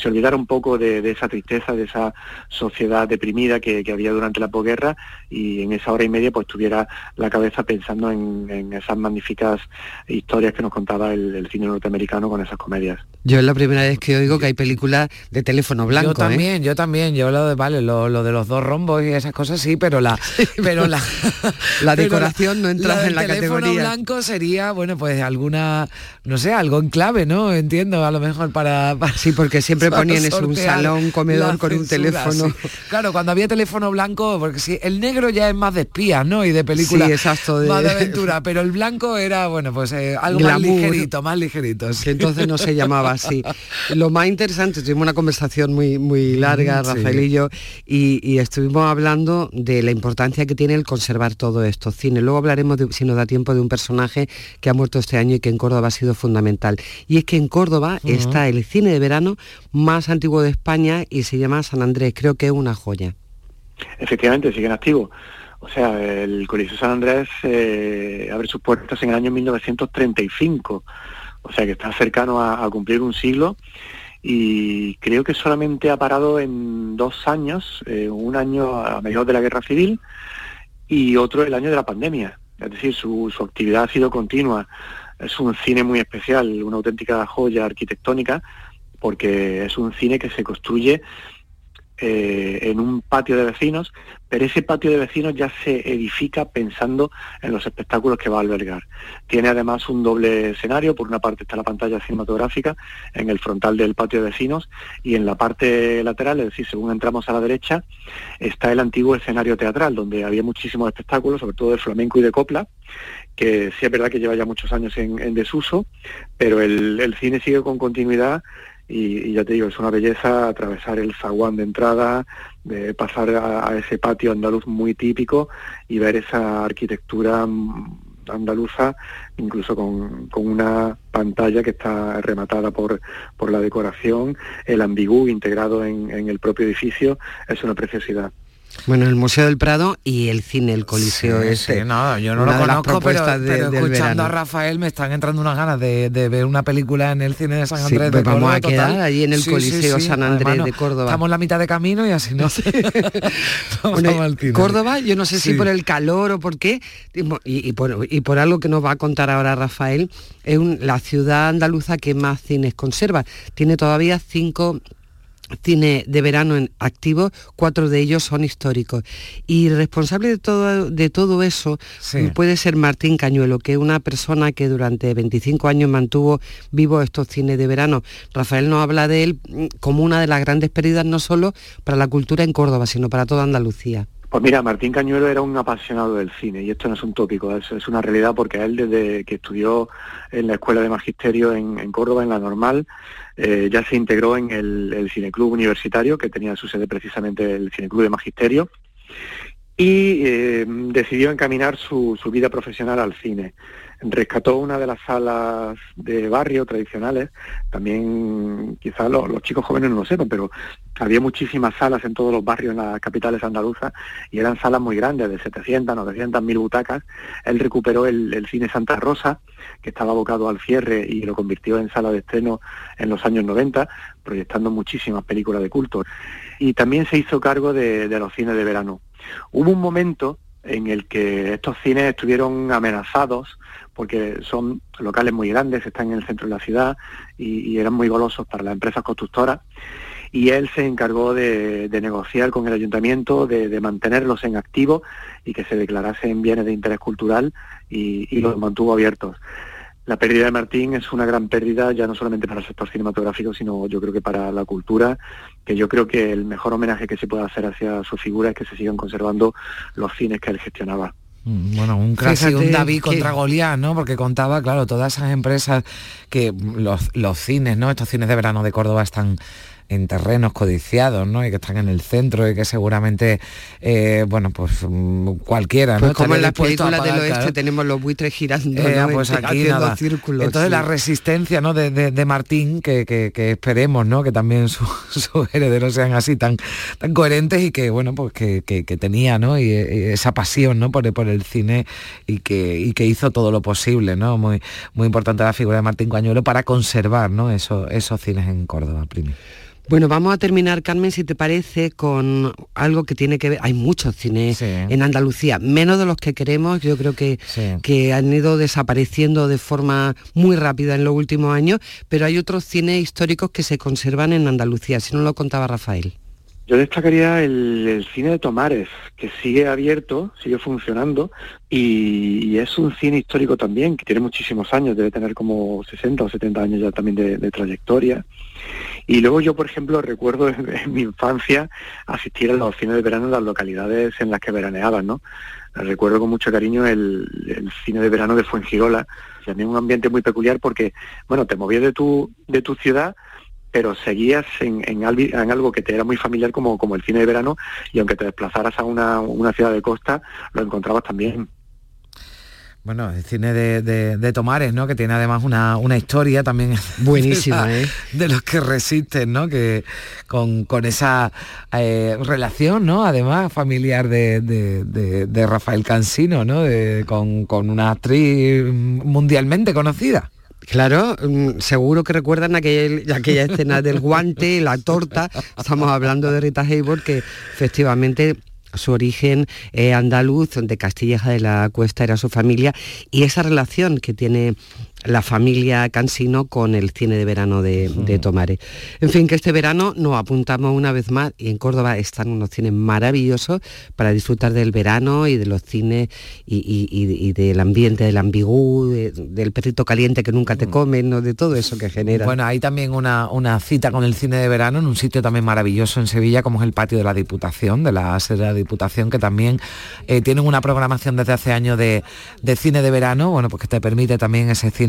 se olvidara un poco de, de esa tristeza, de esa sociedad deprimida que, que había durante la posguerra y en esa hora y media pues tuviera la cabeza pensando en, en esas magníficas historias que nos contaba el, el cine norteamericano con esas comedias. Yo es la primera vez que oigo que hay películas de teléfono blanco. Yo ¿eh? también, yo también, yo lo de, vale, lo, lo de los dos rombos y esas cosas sí, pero la, <laughs> <laughs> pero la, <laughs> La pero decoración no entra en la teléfono categoría. blanco sería, bueno, pues alguna, no sé, algo en clave, ¿no? Entiendo, a lo mejor para, para- Sí, porque siempre Siempre ponían eso, un salón, comedor con un teléfono. Claro, cuando había teléfono blanco, porque si el negro ya es más de espías, ¿no? Y de película sí, exacto, de... más de aventura, pero el blanco era, bueno, pues eh, algo más ligerito, más ligerito. Que entonces no se llamaba así. Lo más interesante, tuvimos una conversación muy, muy larga, Rafael y yo, y, estuvimos hablando de la importancia que tiene el conservar todo esto, cine. Luego hablaremos, si nos da tiempo, de un personaje que ha muerto este año y que en Córdoba ha sido fundamental. Y es que en Córdoba está el cine de verano más antiguo de España y se llama San Andrés. Creo que es una joya. Efectivamente, siguen activos. O sea, el Coliseo San Andrés eh, abre sus puertas en el año 1935, o sea que está cercano a, cumplir un siglo y creo que solamente ha parado en dos años, eh, un año a mediados de la Guerra Civil y otro el año de la pandemia. Es decir, su, su actividad ha sido continua. Es un cine muy especial, una auténtica joya arquitectónica, porque es un cine que se construye eh, en un patio de vecinos, pero ese patio de vecinos ya se edifica pensando en los espectáculos que va a albergar. Tiene además un doble escenario, por una parte está la pantalla cinematográfica en el frontal del patio de vecinos y en la parte lateral, es decir, según entramos a la derecha, está el antiguo escenario teatral, donde había muchísimos espectáculos, sobre todo de flamenco y de copla, que sí es verdad que lleva ya muchos años en, desuso, pero el cine sigue con continuidad y, ya te digo, es una belleza atravesar el zaguán de entrada, de pasar a, ese patio andaluz muy típico y ver esa arquitectura andaluza, incluso con, una pantalla que está rematada por, por la decoración, el ambigú integrado en, en el propio edificio, es una preciosidad. Bueno, el Museo del Prado y el cine, el Coliseo ese. no, yo no lo conozco, pero, escuchando a Rafael me están entrando unas ganas de, ver una película en el cine de San Andrés. pues vamos a quedar allí en el Coliseo San Andrés de Córdoba. Estamos en la mitad de camino y así no <laughs> sé. <laughs> Córdoba, yo no sé si por el calor o por qué, y, por, algo que nos va a contar ahora Rafael, es la ciudad andaluza que más cines conserva. Tiene todavía cinco cine de verano en activo, cuatro de ellos son históricos. Y responsable de todo, de todo eso puede ser Martín Cañuelo, que es una persona que durante 25 años mantuvo vivo estos cines de verano. Rafael nos habla de él mm, como una de las grandes pérdidas no solo para la cultura en Córdoba, sino para toda Andalucía. Pues mira, Martín Cañuelo era un apasionado del cine y esto no es un tópico, es, una realidad porque él desde que estudió en la Escuela de Magisterio en, Córdoba, en la normal, eh, ya se integró en el, Cineclub Universitario, que tenía su sede precisamente el Cineclub de Magisterio, y eh, decidió encaminar su, su vida profesional al cine. Rescató una de las salas de barrio tradicionales, también quizás los, chicos jóvenes no lo sepan, pero había muchísimas salas en todos los barrios en las capitales andaluzas y eran salas muy grandes, de 700, 900, mil butacas. Él recuperó el, cine Santa Rosa, que estaba abocado al cierre y lo convirtió en sala de estreno en los años 90, proyectando muchísimas películas de culto. Y también se hizo cargo de, los cines de verano. Hubo un momento en el que estos cines estuvieron amenazados porque son locales muy grandes, están en el centro de la ciudad y, eran muy golosos para las empresas constructoras. Y él se encargó de, negociar con el ayuntamiento, de, mantenerlos en activo y que se declarasen bienes de interés cultural y, y los mantuvo abiertos. La pérdida de Martín es una gran pérdida ya no solamente para el sector cinematográfico, sino yo creo que para la cultura, que yo creo que el mejor homenaje que se puede hacer hacia su figura es que se sigan conservando los cines que él gestionaba. Mm, bueno, un clásico, un David contra Goliat, ¿no? Porque contaba, claro, todas esas empresas que los, los cines, ¿no? Estos cines de verano de Córdoba están en terrenos codiciados, ¿no? Y que están en el centro y que seguramente, eh, bueno, pues mm, cualquiera, pues como en las películas del oeste tenemos los buitres girando, eh, pues aquí nada. círculos. Entonces la resistencia, ¿no? De, Martín, que, esperemos, ¿no? Que también <laughs> sus herederos sean así tan, tan coherentes y que, bueno, pues que, tenía, ¿no? Y, esa pasión, ¿no? Por, por el cine y que, y que hizo todo lo posible, ¿no? Muy, muy importante la figura de Martín Cañuelo para conservar, ¿no? Eso, esos cines en Córdoba, primero. Bueno, vamos a terminar, Carmen, si te parece, con algo que tiene que ver. Hay muchos cines en Andalucía, menos de los que queremos. Yo creo que, que han ido desapareciendo de forma muy rápida en los últimos años, pero hay otros cines históricos que se conservan en Andalucía, si no lo contaba Rafael. Yo destacaría el, cine de Tomares, que sigue abierto, sigue funcionando, y, es un cine histórico también, que tiene muchísimos años, debe tener como 60 o 70 años ya también de trayectoria Y luego yo, por ejemplo, recuerdo en mi infancia asistir a los cines de verano en las localidades en las que veraneaban, ¿no? Recuerdo con mucho cariño el, cine de verano de Fuengirola, también un ambiente muy peculiar porque, bueno, te movías de tu, de tu ciudad, pero seguías en, en, algo que te era muy familiar como, como el cine de verano y aunque te desplazaras a una, una ciudad de costa, lo encontrabas también bueno, el cine de, Tomares, ¿no? Que tiene además una, historia también <laughs> buenísima, ¿eh? de los que resisten, ¿no? Que con, esa eh, relación, ¿no? Además familiar de, Rafael Cansino, ¿no? con, con una actriz mundialmente conocida. Claro, mm, seguro que recuerdan aquella, escena del guante, la torta. Estamos hablando de Rita Hayworth, que efectivamente su origen eh, andaluz, de Castilleja de la Cuesta era su familia, y esa relación que tiene la familia Cansino con el cine de verano de, de, Tomare. En fin, que este verano nos apuntamos una vez más y en Córdoba están unos cines maravillosos para disfrutar del verano y de los cines y, del ambiente del ambigú, del perrito caliente que nunca te mm. comen, ¿no? de todo eso que genera. Bueno, hay también una, una, cita con el cine de verano en un sitio también maravilloso en Sevilla, como es el patio de la Diputación, de la sede de la Diputación, que también eh, tienen una programación desde hace años de, de cine de verano, bueno, pues que te permite también ese cine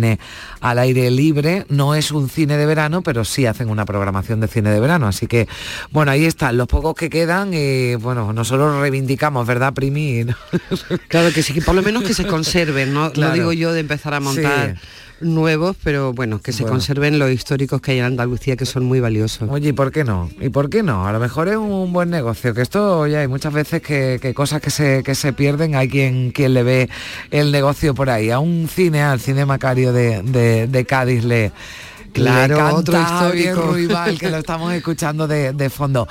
al aire libre. No es un cine de verano, pero sí hacen una programación de cine de verano. Así que, bueno, ahí están los pocos que quedan. Y bueno, nosotros reivindicamos, ¿verdad, Primi? <laughs> claro que sí, por lo menos que se conserven, no, digo yo de empezar a montar nuevos, pero bueno, que se conserven los históricos que hay en Andalucía que son muy valiosos. Oye, ¿y por qué no? ¿Y por qué no? A lo mejor es un buen negocio, que esto ya hay muchas veces que, cosas que se, que se pierden, hay quien, quien le ve el negocio por ahí. A un cine, al cine Macario de, Cádiz le... Claro, otro histórico. Ruibal, que lo <laughs> estamos escuchando de, fondo.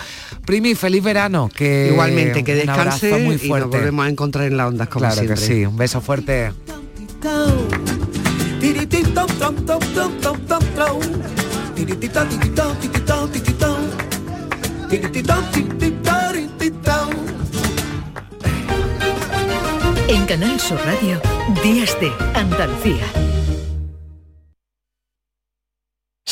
Primi, feliz verano. Que Igualmente, que descanse muy fuerte. y nos volvemos a encontrar en la onda como claro que sí, un beso fuerte. En Canal Sur Radio, Días de Andalucía.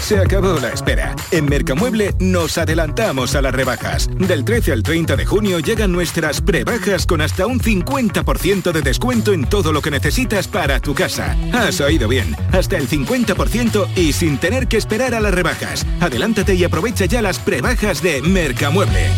Se acabó la espera. En Mercamueble nos adelantamos a las rebajas. Del 13 al 30 de junio llegan nuestras prebajas con hasta un 50% de descuento en todo lo que necesitas para tu casa. Has oído bien, hasta el 50% y sin tener que esperar a las rebajas. Adelántate y aprovecha ya las prebajas de Mercamueble.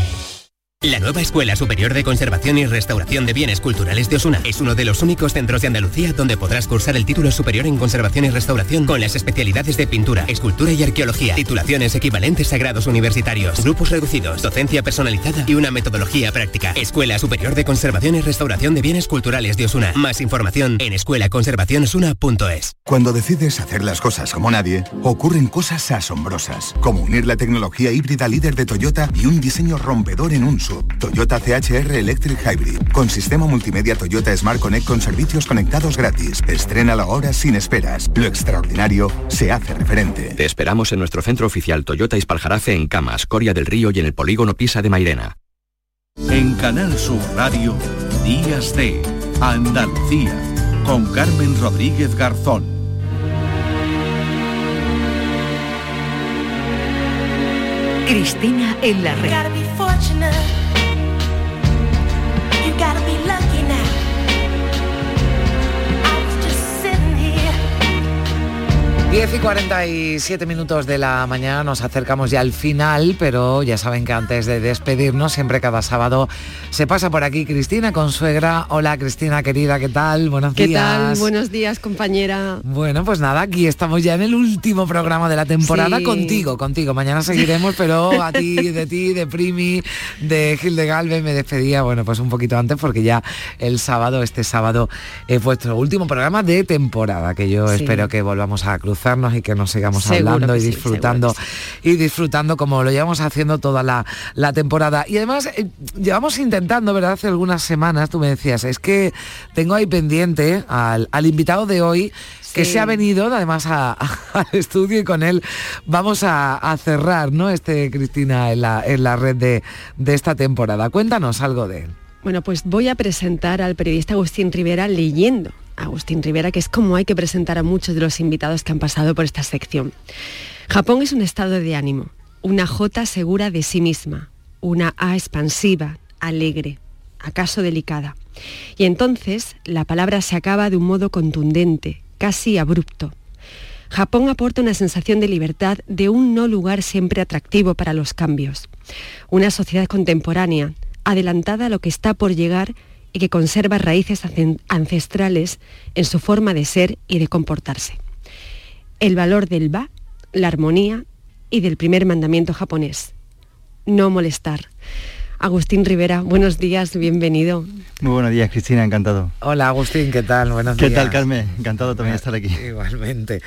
La nueva Escuela Superior de Conservación y Restauración de Bienes Culturales de Osuna es uno de los únicos centros de Andalucía donde podrás cursar el título superior en conservación y restauración con las especialidades de pintura, escultura y arqueología, titulaciones equivalentes a grados universitarios, grupos reducidos, docencia personalizada y una metodología práctica. Escuela Superior de Conservación y Restauración de Bienes Culturales de Osuna. Más información en escuelaconservacionosuna.es. Cuando decides hacer las cosas como nadie, ocurren cosas asombrosas, como unir la tecnología híbrida líder de Toyota y un diseño rompedor en un Toyota CHR Electric Hybrid, con sistema multimedia Toyota Smart Connect con servicios conectados gratis. Estrena la hora sin esperas. Lo extraordinario se hace referente. Te esperamos en nuestro centro oficial Toyota Ispaljarafe en Camas, Coria del Río y en el polígono Pisa de Mairena. En Canal Sur Radio, Días de Andalucía, con Carmen Rodríguez Garzón. Cristina en la red. watching up. 10 y 47 minutos de la mañana nos acercamos ya al final, pero ya saben que antes de despedirnos, siempre cada sábado se pasa por aquí Cristina Consuegra. Hola Cristina querida, ¿qué tal? Buenos días. ¿Qué tal? Buenos días, compañera. Bueno, pues nada, aquí estamos ya en el último programa de la temporada contigo, contigo. Mañana seguiremos, pero a ti, <laughs> de ti, de Primi, de Gil de Galve me despedía, bueno, pues un poquito antes porque ya el sábado, este sábado, es vuestro último programa de temporada, que yo espero que volvamos a cruzar cruzarnos y que nos sigamos hablando y disfrutando y disfrutando como lo llevamos haciendo toda la, temporada. Y además eh, llevamos intentando, ¿verdad? Hace algunas semanas, tú me decías, es que tengo ahí pendiente al, invitado de hoy que se ha venido además <laughs> al estudio y con él vamos a, cerrar, ¿no? Este, Cristina, en la, en la red de, de esta temporada. Cuéntanos algo de él. Bueno, pues voy a presentar al periodista Agustín Rivera leyendo. Agustín Rivera, que es como hay que presentar a muchos de los invitados que han pasado por esta sección. Japón es un estado de ánimo, una J segura de sí misma, una A expansiva, alegre, acaso delicada. Y entonces la palabra se acaba de un modo contundente, casi abrupto. Japón aporta una sensación de libertad de un no lugar siempre atractivo para los cambios. Una sociedad contemporánea, adelantada a lo que está por llegar y que conserva raíces ancestrales en su forma de ser y de comportarse. El valor del ba, la armonía y del primer mandamiento japonés, no molestar. Agustín Rivera, buenos días, bienvenido. Muy buenos días, Cristina, encantado. Hola, Agustín, ¿qué tal? Buenos días. ¿Qué tal, Carmen? Encantado también de estar aquí. <laughs> Igualmente.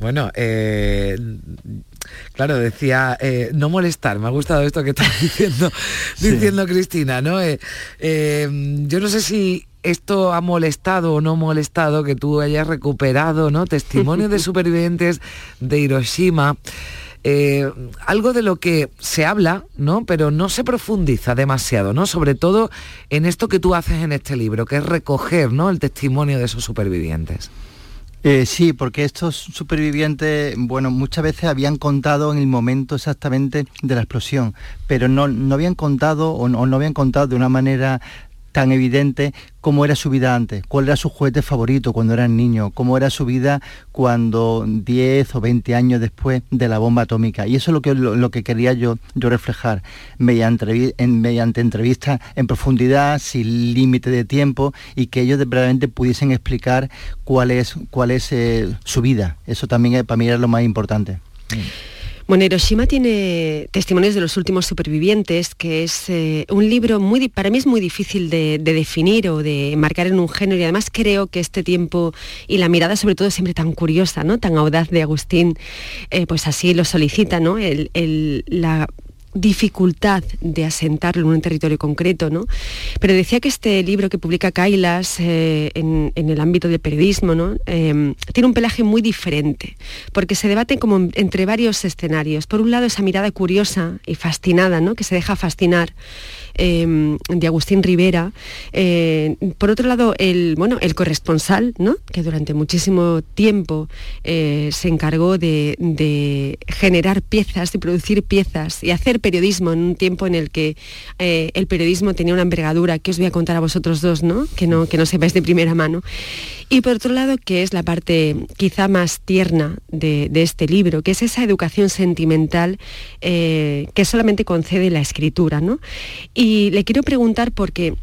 Bueno, eh, claro, decía, eh, no molestar, me ha gustado esto que está <laughs> diciendo, diciendo Cristina, ¿no? Eh, yo no sé si esto ha molestado o no molestado que tú hayas recuperado, ¿no? Testimonios de <laughs> supervivientes de Hiroshima. Eh, algo de lo que se habla, ¿no? Pero no se profundiza demasiado, ¿no? Sobre todo en esto que tú haces en este libro, que es recoger, ¿no? El testimonio de esos supervivientes. Eh, sí, porque estos supervivientes, bueno, muchas veces habían contado en el momento exactamente de la explosión, pero no, habían contado o no habían contado de una manera tan evidente cómo era su vida antes, cuál era su juguete favorito cuando eran niños, cómo era su vida cuando 10 o 20 años después de la bomba atómica. Y eso es lo que, lo, que quería yo, yo reflejar mediante, en, mediante entrevistas en profundidad, sin límite de tiempo y que ellos realmente pudiesen explicar cuál es, cuál es eh, su vida. Eso también para mí era lo más importante. Mm. Bueno, Hiroshima tiene testimonios de los últimos supervivientes, que es eh, un libro muy, para mí es muy difícil de, definir o de marcar en un género y además creo que este tiempo y la mirada sobre todo siempre tan curiosa, ¿no? tan audaz de Agustín, eh, pues así lo solicita, ¿no? la dificultad de asentarlo en un territorio concreto, ¿no? Pero decía que este libro que publica Kailas eh, en, el ámbito del periodismo, ¿no? Em, tiene un pelaje muy diferente, porque se debate como entre varios escenarios. Por un lado, esa mirada curiosa y fascinada, ¿no? Que se deja fascinar Em, de Agustín Rivera. Eh, por otro lado, el, bueno, el corresponsal, ¿no? que durante muchísimo tiempo eh, se encargó de, generar piezas, de producir piezas y hacer periodismo en un tiempo en el que eh, el periodismo tenía una envergadura que os voy a contar a vosotros dos, ¿no? Que, no, que no sepáis de primera mano. Y por otro lado, que es la parte quizá más tierna de, este libro, que es esa educación sentimental que solamente concede la escritura. ¿no? Y le quiero preguntar porque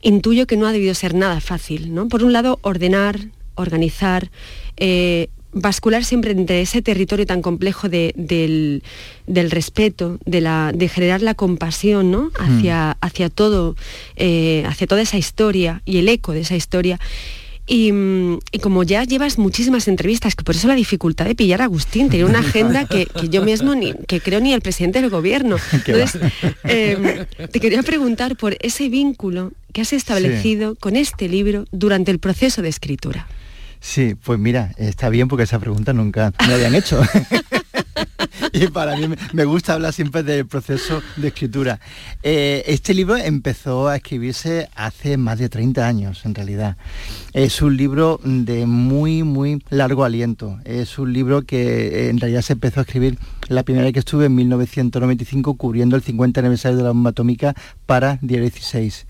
intuyo que no ha debido ser nada fácil, ¿no? Por un lado, ordenar, organizar, eh, bascular siempre entre ese territorio tan complejo del, respeto, de, generar la compasión ¿no? hacia, hacia, todo, eh, hacia toda esa historia y el eco de esa historia. Y, como ya llevas muchísimas entrevistas, que por eso la dificultad de pillar a Agustín, tiene una agenda que, yo mismo, ni, que creo ni el presidente del gobierno. <laughs> Entonces, em, te quería preguntar por ese vínculo que has establecido con este libro durante el proceso de escritura. Sí, pues mira, está bien porque esa pregunta nunca me habían hecho. <laughs> <laughs> y para mí me gusta hablar siempre del proceso de escritura. Eh, este libro empezó a escribirse hace más de 30 años, en realidad. Es un libro de muy, muy largo aliento. Es un libro que en realidad se empezó a escribir la primera vez que estuve en 1995 cubriendo el 50 aniversario de la bomba atómica para Diario 16.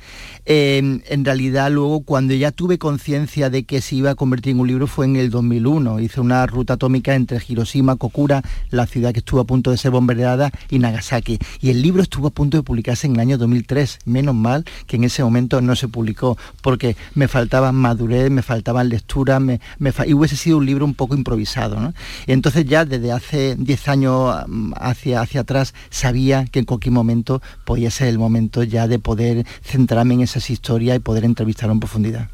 en realidad luego cuando ya tuve conciencia de que se iba a convertir en un libro fue en el 2001. Hice una ruta atómica entre Hiroshima, Kokura, la ciudad que estuvo a punto de ser bombardeada, y Nagasaki. Y el libro estuvo a punto de publicarse en el año 2003. Menos mal que en ese momento no se publicó porque me faltaba madurez, me faltaban lecturas, me, y hubiese sido un libro un poco improvisado. entonces ya desde hace 10 años mm, hacia, hacia atrás sabía que en cualquier momento podía ser el momento ya de poder centrarme en esas historias y poder entrevistarlo en profundidad.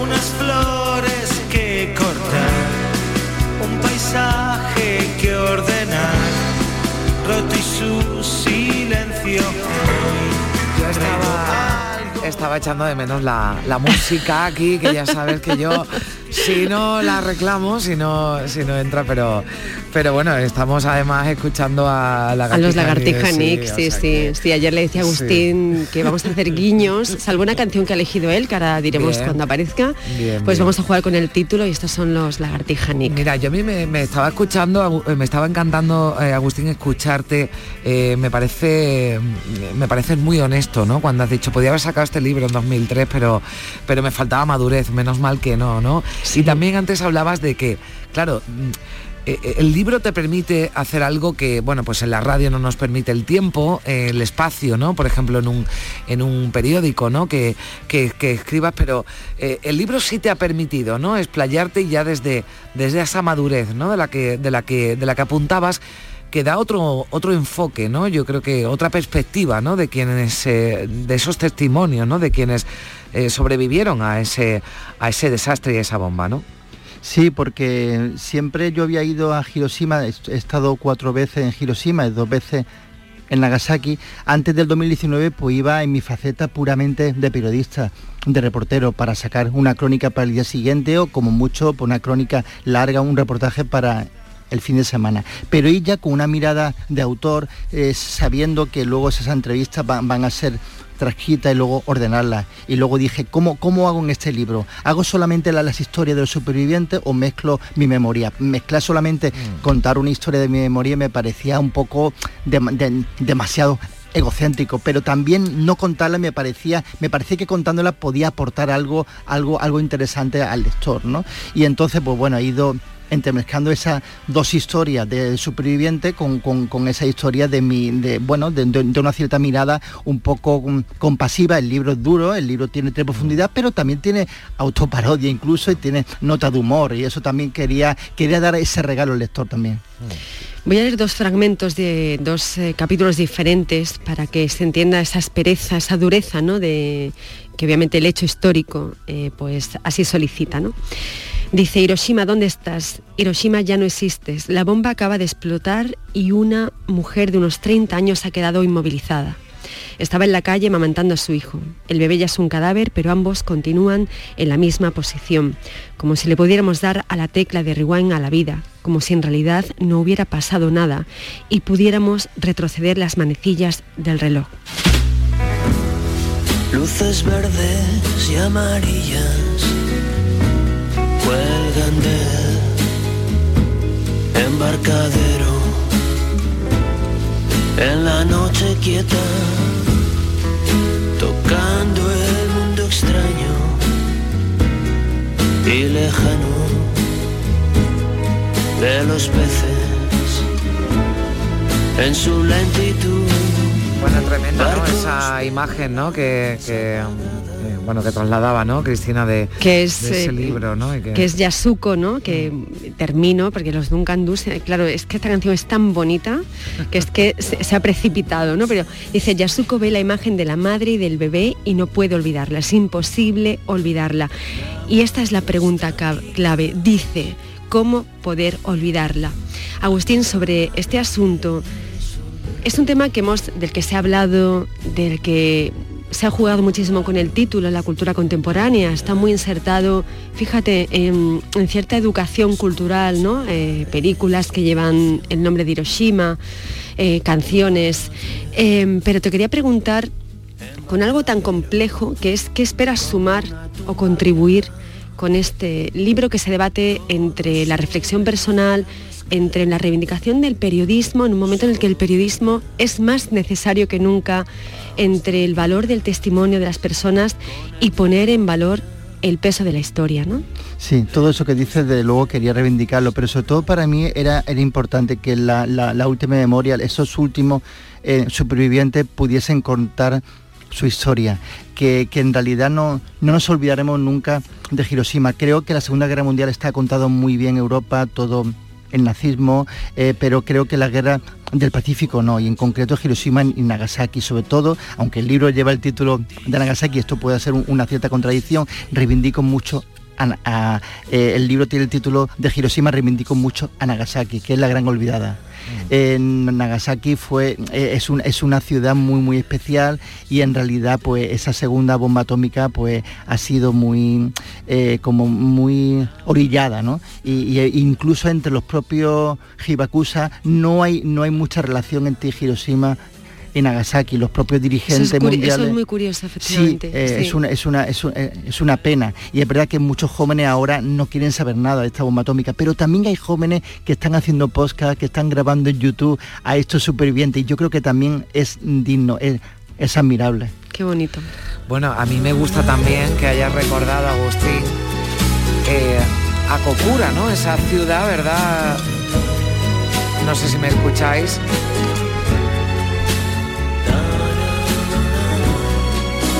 unas flores que cortar, un paisaje que ordenar, roto y su silencio. Yo estaba estaba echando de menos la, la, música aquí, que ya sabes que yo <laughs> si no la reclamo, si no, si no entra, pero pero bueno, estamos además escuchando a, a los lagartija Nick, sí, sí, sí, Ayer le decía a Agustín que vamos a hacer guiños, salvo una canción que ha elegido él, que ahora diremos cuando aparezca. pues vamos a jugar con el título y estos son los lagartija Nick. Mira, yo a mí me, estaba escuchando, me estaba encantando, eh, Agustín, escucharte. Eh, me parece me parece muy honesto, ¿no? Cuando has dicho, podía haber sacado este libro en 2003, pero, pero me faltaba madurez, menos mal que no, ¿no? Y también antes hablabas de que, claro, eh, eh, el libro te permite hacer algo que, bueno, pues en la radio no nos permite el tiempo, eh, el espacio, ¿no? Por ejemplo, en un, en un periódico, ¿no? Que, que, escribas, pero el libro sí te ha permitido, ¿no? Explayarte ya desde, desde esa madurez, ¿no? De la que, de la que, de la que apuntabas que da otro, otro enfoque, ¿no? Yo creo que otra perspectiva, ¿no? De quienes, de esos testimonios, ¿no? De quienes sobrevivieron a ese, a ese desastre y a esa bomba, ¿no? Sí, porque siempre yo había ido a Hiroshima, he estado cuatro veces en Hiroshima dos veces en Nagasaki. Antes del 2019 pues iba en mi faceta puramente de periodista, de reportero, para sacar una crónica para el día siguiente o como mucho pues, una crónica larga, un reportaje para el fin de semana. Pero ella con una mirada de autor, eh, sabiendo que luego esas entrevistas van a ser transcrita y luego ordenarla. Y luego dije, ¿cómo, cómo hago en este libro? ¿Hago solamente las historias de los supervivientes o mezclo mi memoria? Mezclar solamente mm. contar una historia de mi memoria me parecía un poco demasiado egocéntrico, pero también no contarla me parecía, me parecía que contándola podía aportar algo, algo, algo interesante al lector, ¿no? Y entonces, pues bueno, he ido entremezclando esas dos historias de superviviente con, esa historia de mi, de, bueno, de, una cierta mirada un poco compasiva. El libro es duro, el libro tiene tres profundidad, pero también tiene autoparodia incluso y tiene nota de humor. Y eso también quería, quería dar ese regalo al lector también. Voy a leer dos fragmentos de dos eh, capítulos diferentes para que se entienda esa aspereza, esa dureza, ¿no? De que obviamente el hecho histórico, eh, pues así solicita, ¿no? Dice, Hiroshima, ¿dónde estás? Hiroshima ya no existes. La bomba acaba de explotar y una mujer de unos 30 años ha quedado inmovilizada. Estaba en la calle mamantando a su hijo. El bebé ya es un cadáver, pero ambos continúan en la misma posición, como si le pudiéramos dar a la tecla de rewind a la vida, como si en realidad no hubiera pasado nada y pudiéramos retroceder las manecillas del reloj. Luces verdes y amarillas embarcadero en la noche quieta, tocando el mundo extraño y lejano de los peces en su lentitud. Bueno, tremenda esa imagen, ¿no? Que, que bueno, que trasladaba, ¿no? Cristina de, que es, ese eh, libro, ¿no? que... es Yasuko, ¿no? Que termino, porque los Duncan Dus, claro, es que esta canción es tan bonita que es que se, ha precipitado, ¿no? Pero dice, Yasuko ve la imagen de la madre y del bebé y no puede olvidarla, es imposible olvidarla. Y esta es la pregunta clave, dice, ¿cómo poder olvidarla? Agustín, sobre este asunto, es un tema que hemos, del que se ha hablado, del que se ha jugado muchísimo con el título, la cultura contemporánea, está muy insertado, fíjate, en, cierta educación cultural, ¿no? Eh, películas que llevan el nombre de Hiroshima, eh, canciones. Em, pero te quería preguntar, con algo tan complejo, que es qué esperas sumar o contribuir con este libro que se debate entre la reflexión personal, entre la reivindicación del periodismo, en un momento en el que el periodismo es más necesario que nunca, entre el valor del testimonio de las personas y poner en valor el peso de la historia, ¿no? Sí, todo eso que dices, de luego quería reivindicarlo, pero sobre todo para mí era, era importante que la, última memoria, esos últimos eh, supervivientes pudiesen contar su historia, que, en realidad no, no nos olvidaremos nunca de Hiroshima. Creo que la Segunda Guerra Mundial está contado muy bien en Europa, todo el nazismo, eh, pero creo que la guerra del Pacífico no, y en concreto Hiroshima y Nagasaki, sobre todo, aunque el libro lleva el título de Nagasaki, esto puede ser una cierta contradicción, reivindico mucho eh, el libro tiene el título de Hiroshima reivindico mucho a Nagasaki, que es la gran olvidada. En Nagasaki fue, eh, es, es, una ciudad muy muy especial y en realidad pues esa segunda bomba atómica pues ha sido muy eh, como muy orillada, ¿no? Y, incluso entre los propios Hibakusa no hay, no hay mucha relación entre Hiroshima en Nagasaki, los propios dirigentes mundiales. Eso es muy curioso, efectivamente. Eh, es, una, es, una, eh, es, una pena. Y es verdad que muchos jóvenes ahora no quieren saber nada de esta bomba atómica, pero también hay jóvenes que están haciendo podcast, que están grabando en YouTube a estos supervivientes. Y yo creo que también es digno, es, admirable. Qué bonito. Bueno, a mí me gusta también que hayas recordado, Agustín, eh, a Kokura, ¿no? Esa ciudad, ¿verdad? No sé si me escucháis.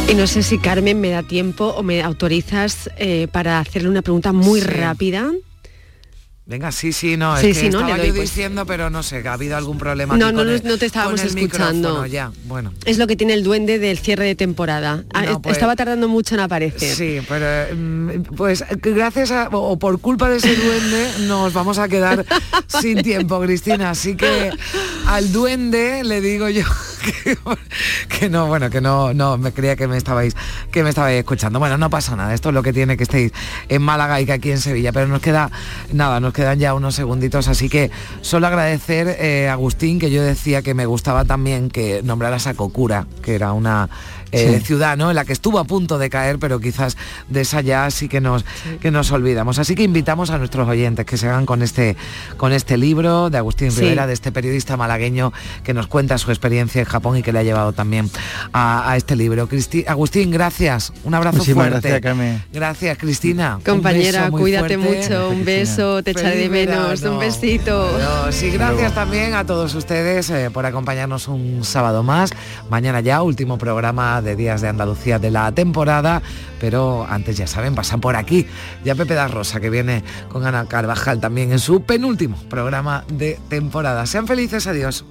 Y no sé si Carmen me da tiempo o me autorizas eh, para hacerle una pregunta muy rápida. Venga, sí, sí, no, es que estaba yo pues. diciendo, pero no sé, ha habido algún problema. No, no, no te estábamos escuchando. Ya, bueno. Es lo que tiene el duende del cierre de temporada. Ah, pues estaba tardando mucho en aparecer. Sí, pero mm, pues gracias a, o por culpa de ese duende nos vamos a quedar <laughs> sin tiempo, Cristina. Así que al duende le digo yo <laughs> que, no, bueno, que no, no, me creía que me estabais, que me estabais escuchando. Bueno, no pasa nada, esto es lo que tiene que estéis en Málaga y que aquí en Sevilla, pero nos queda nada, nos quedan ya unos segunditos, así que solo agradecer, eh, Agustín, que yo decía que me gustaba también que nombraras a Cocura, que era una eh, ciudad ¿no? en la que estuvo a punto de caer, pero quizás de esa ya sí que nos, que nos olvidamos. Así que invitamos a nuestros oyentes que se hagan con este, con este libro de Agustín Rivera, de este periodista malagueño que nos cuenta su experiencia en Japón y que le ha llevado también a, este libro. Agustín, gracias. Un abrazo fuerte. Gracias, Gracias, Cristina. Compañera, cuídate mucho. Un beso, te echaré de menos. Un besito. sí, gracias también a todos ustedes eh, por acompañarnos un sábado más. Mañana ya, último de Días de Andalucía de la temporada, pero antes ya saben, pasan por aquí. Ya Pepe da Rosa, que viene con Ana Carvajal también en su penúltimo programa de temporada. Sean felices, adiós.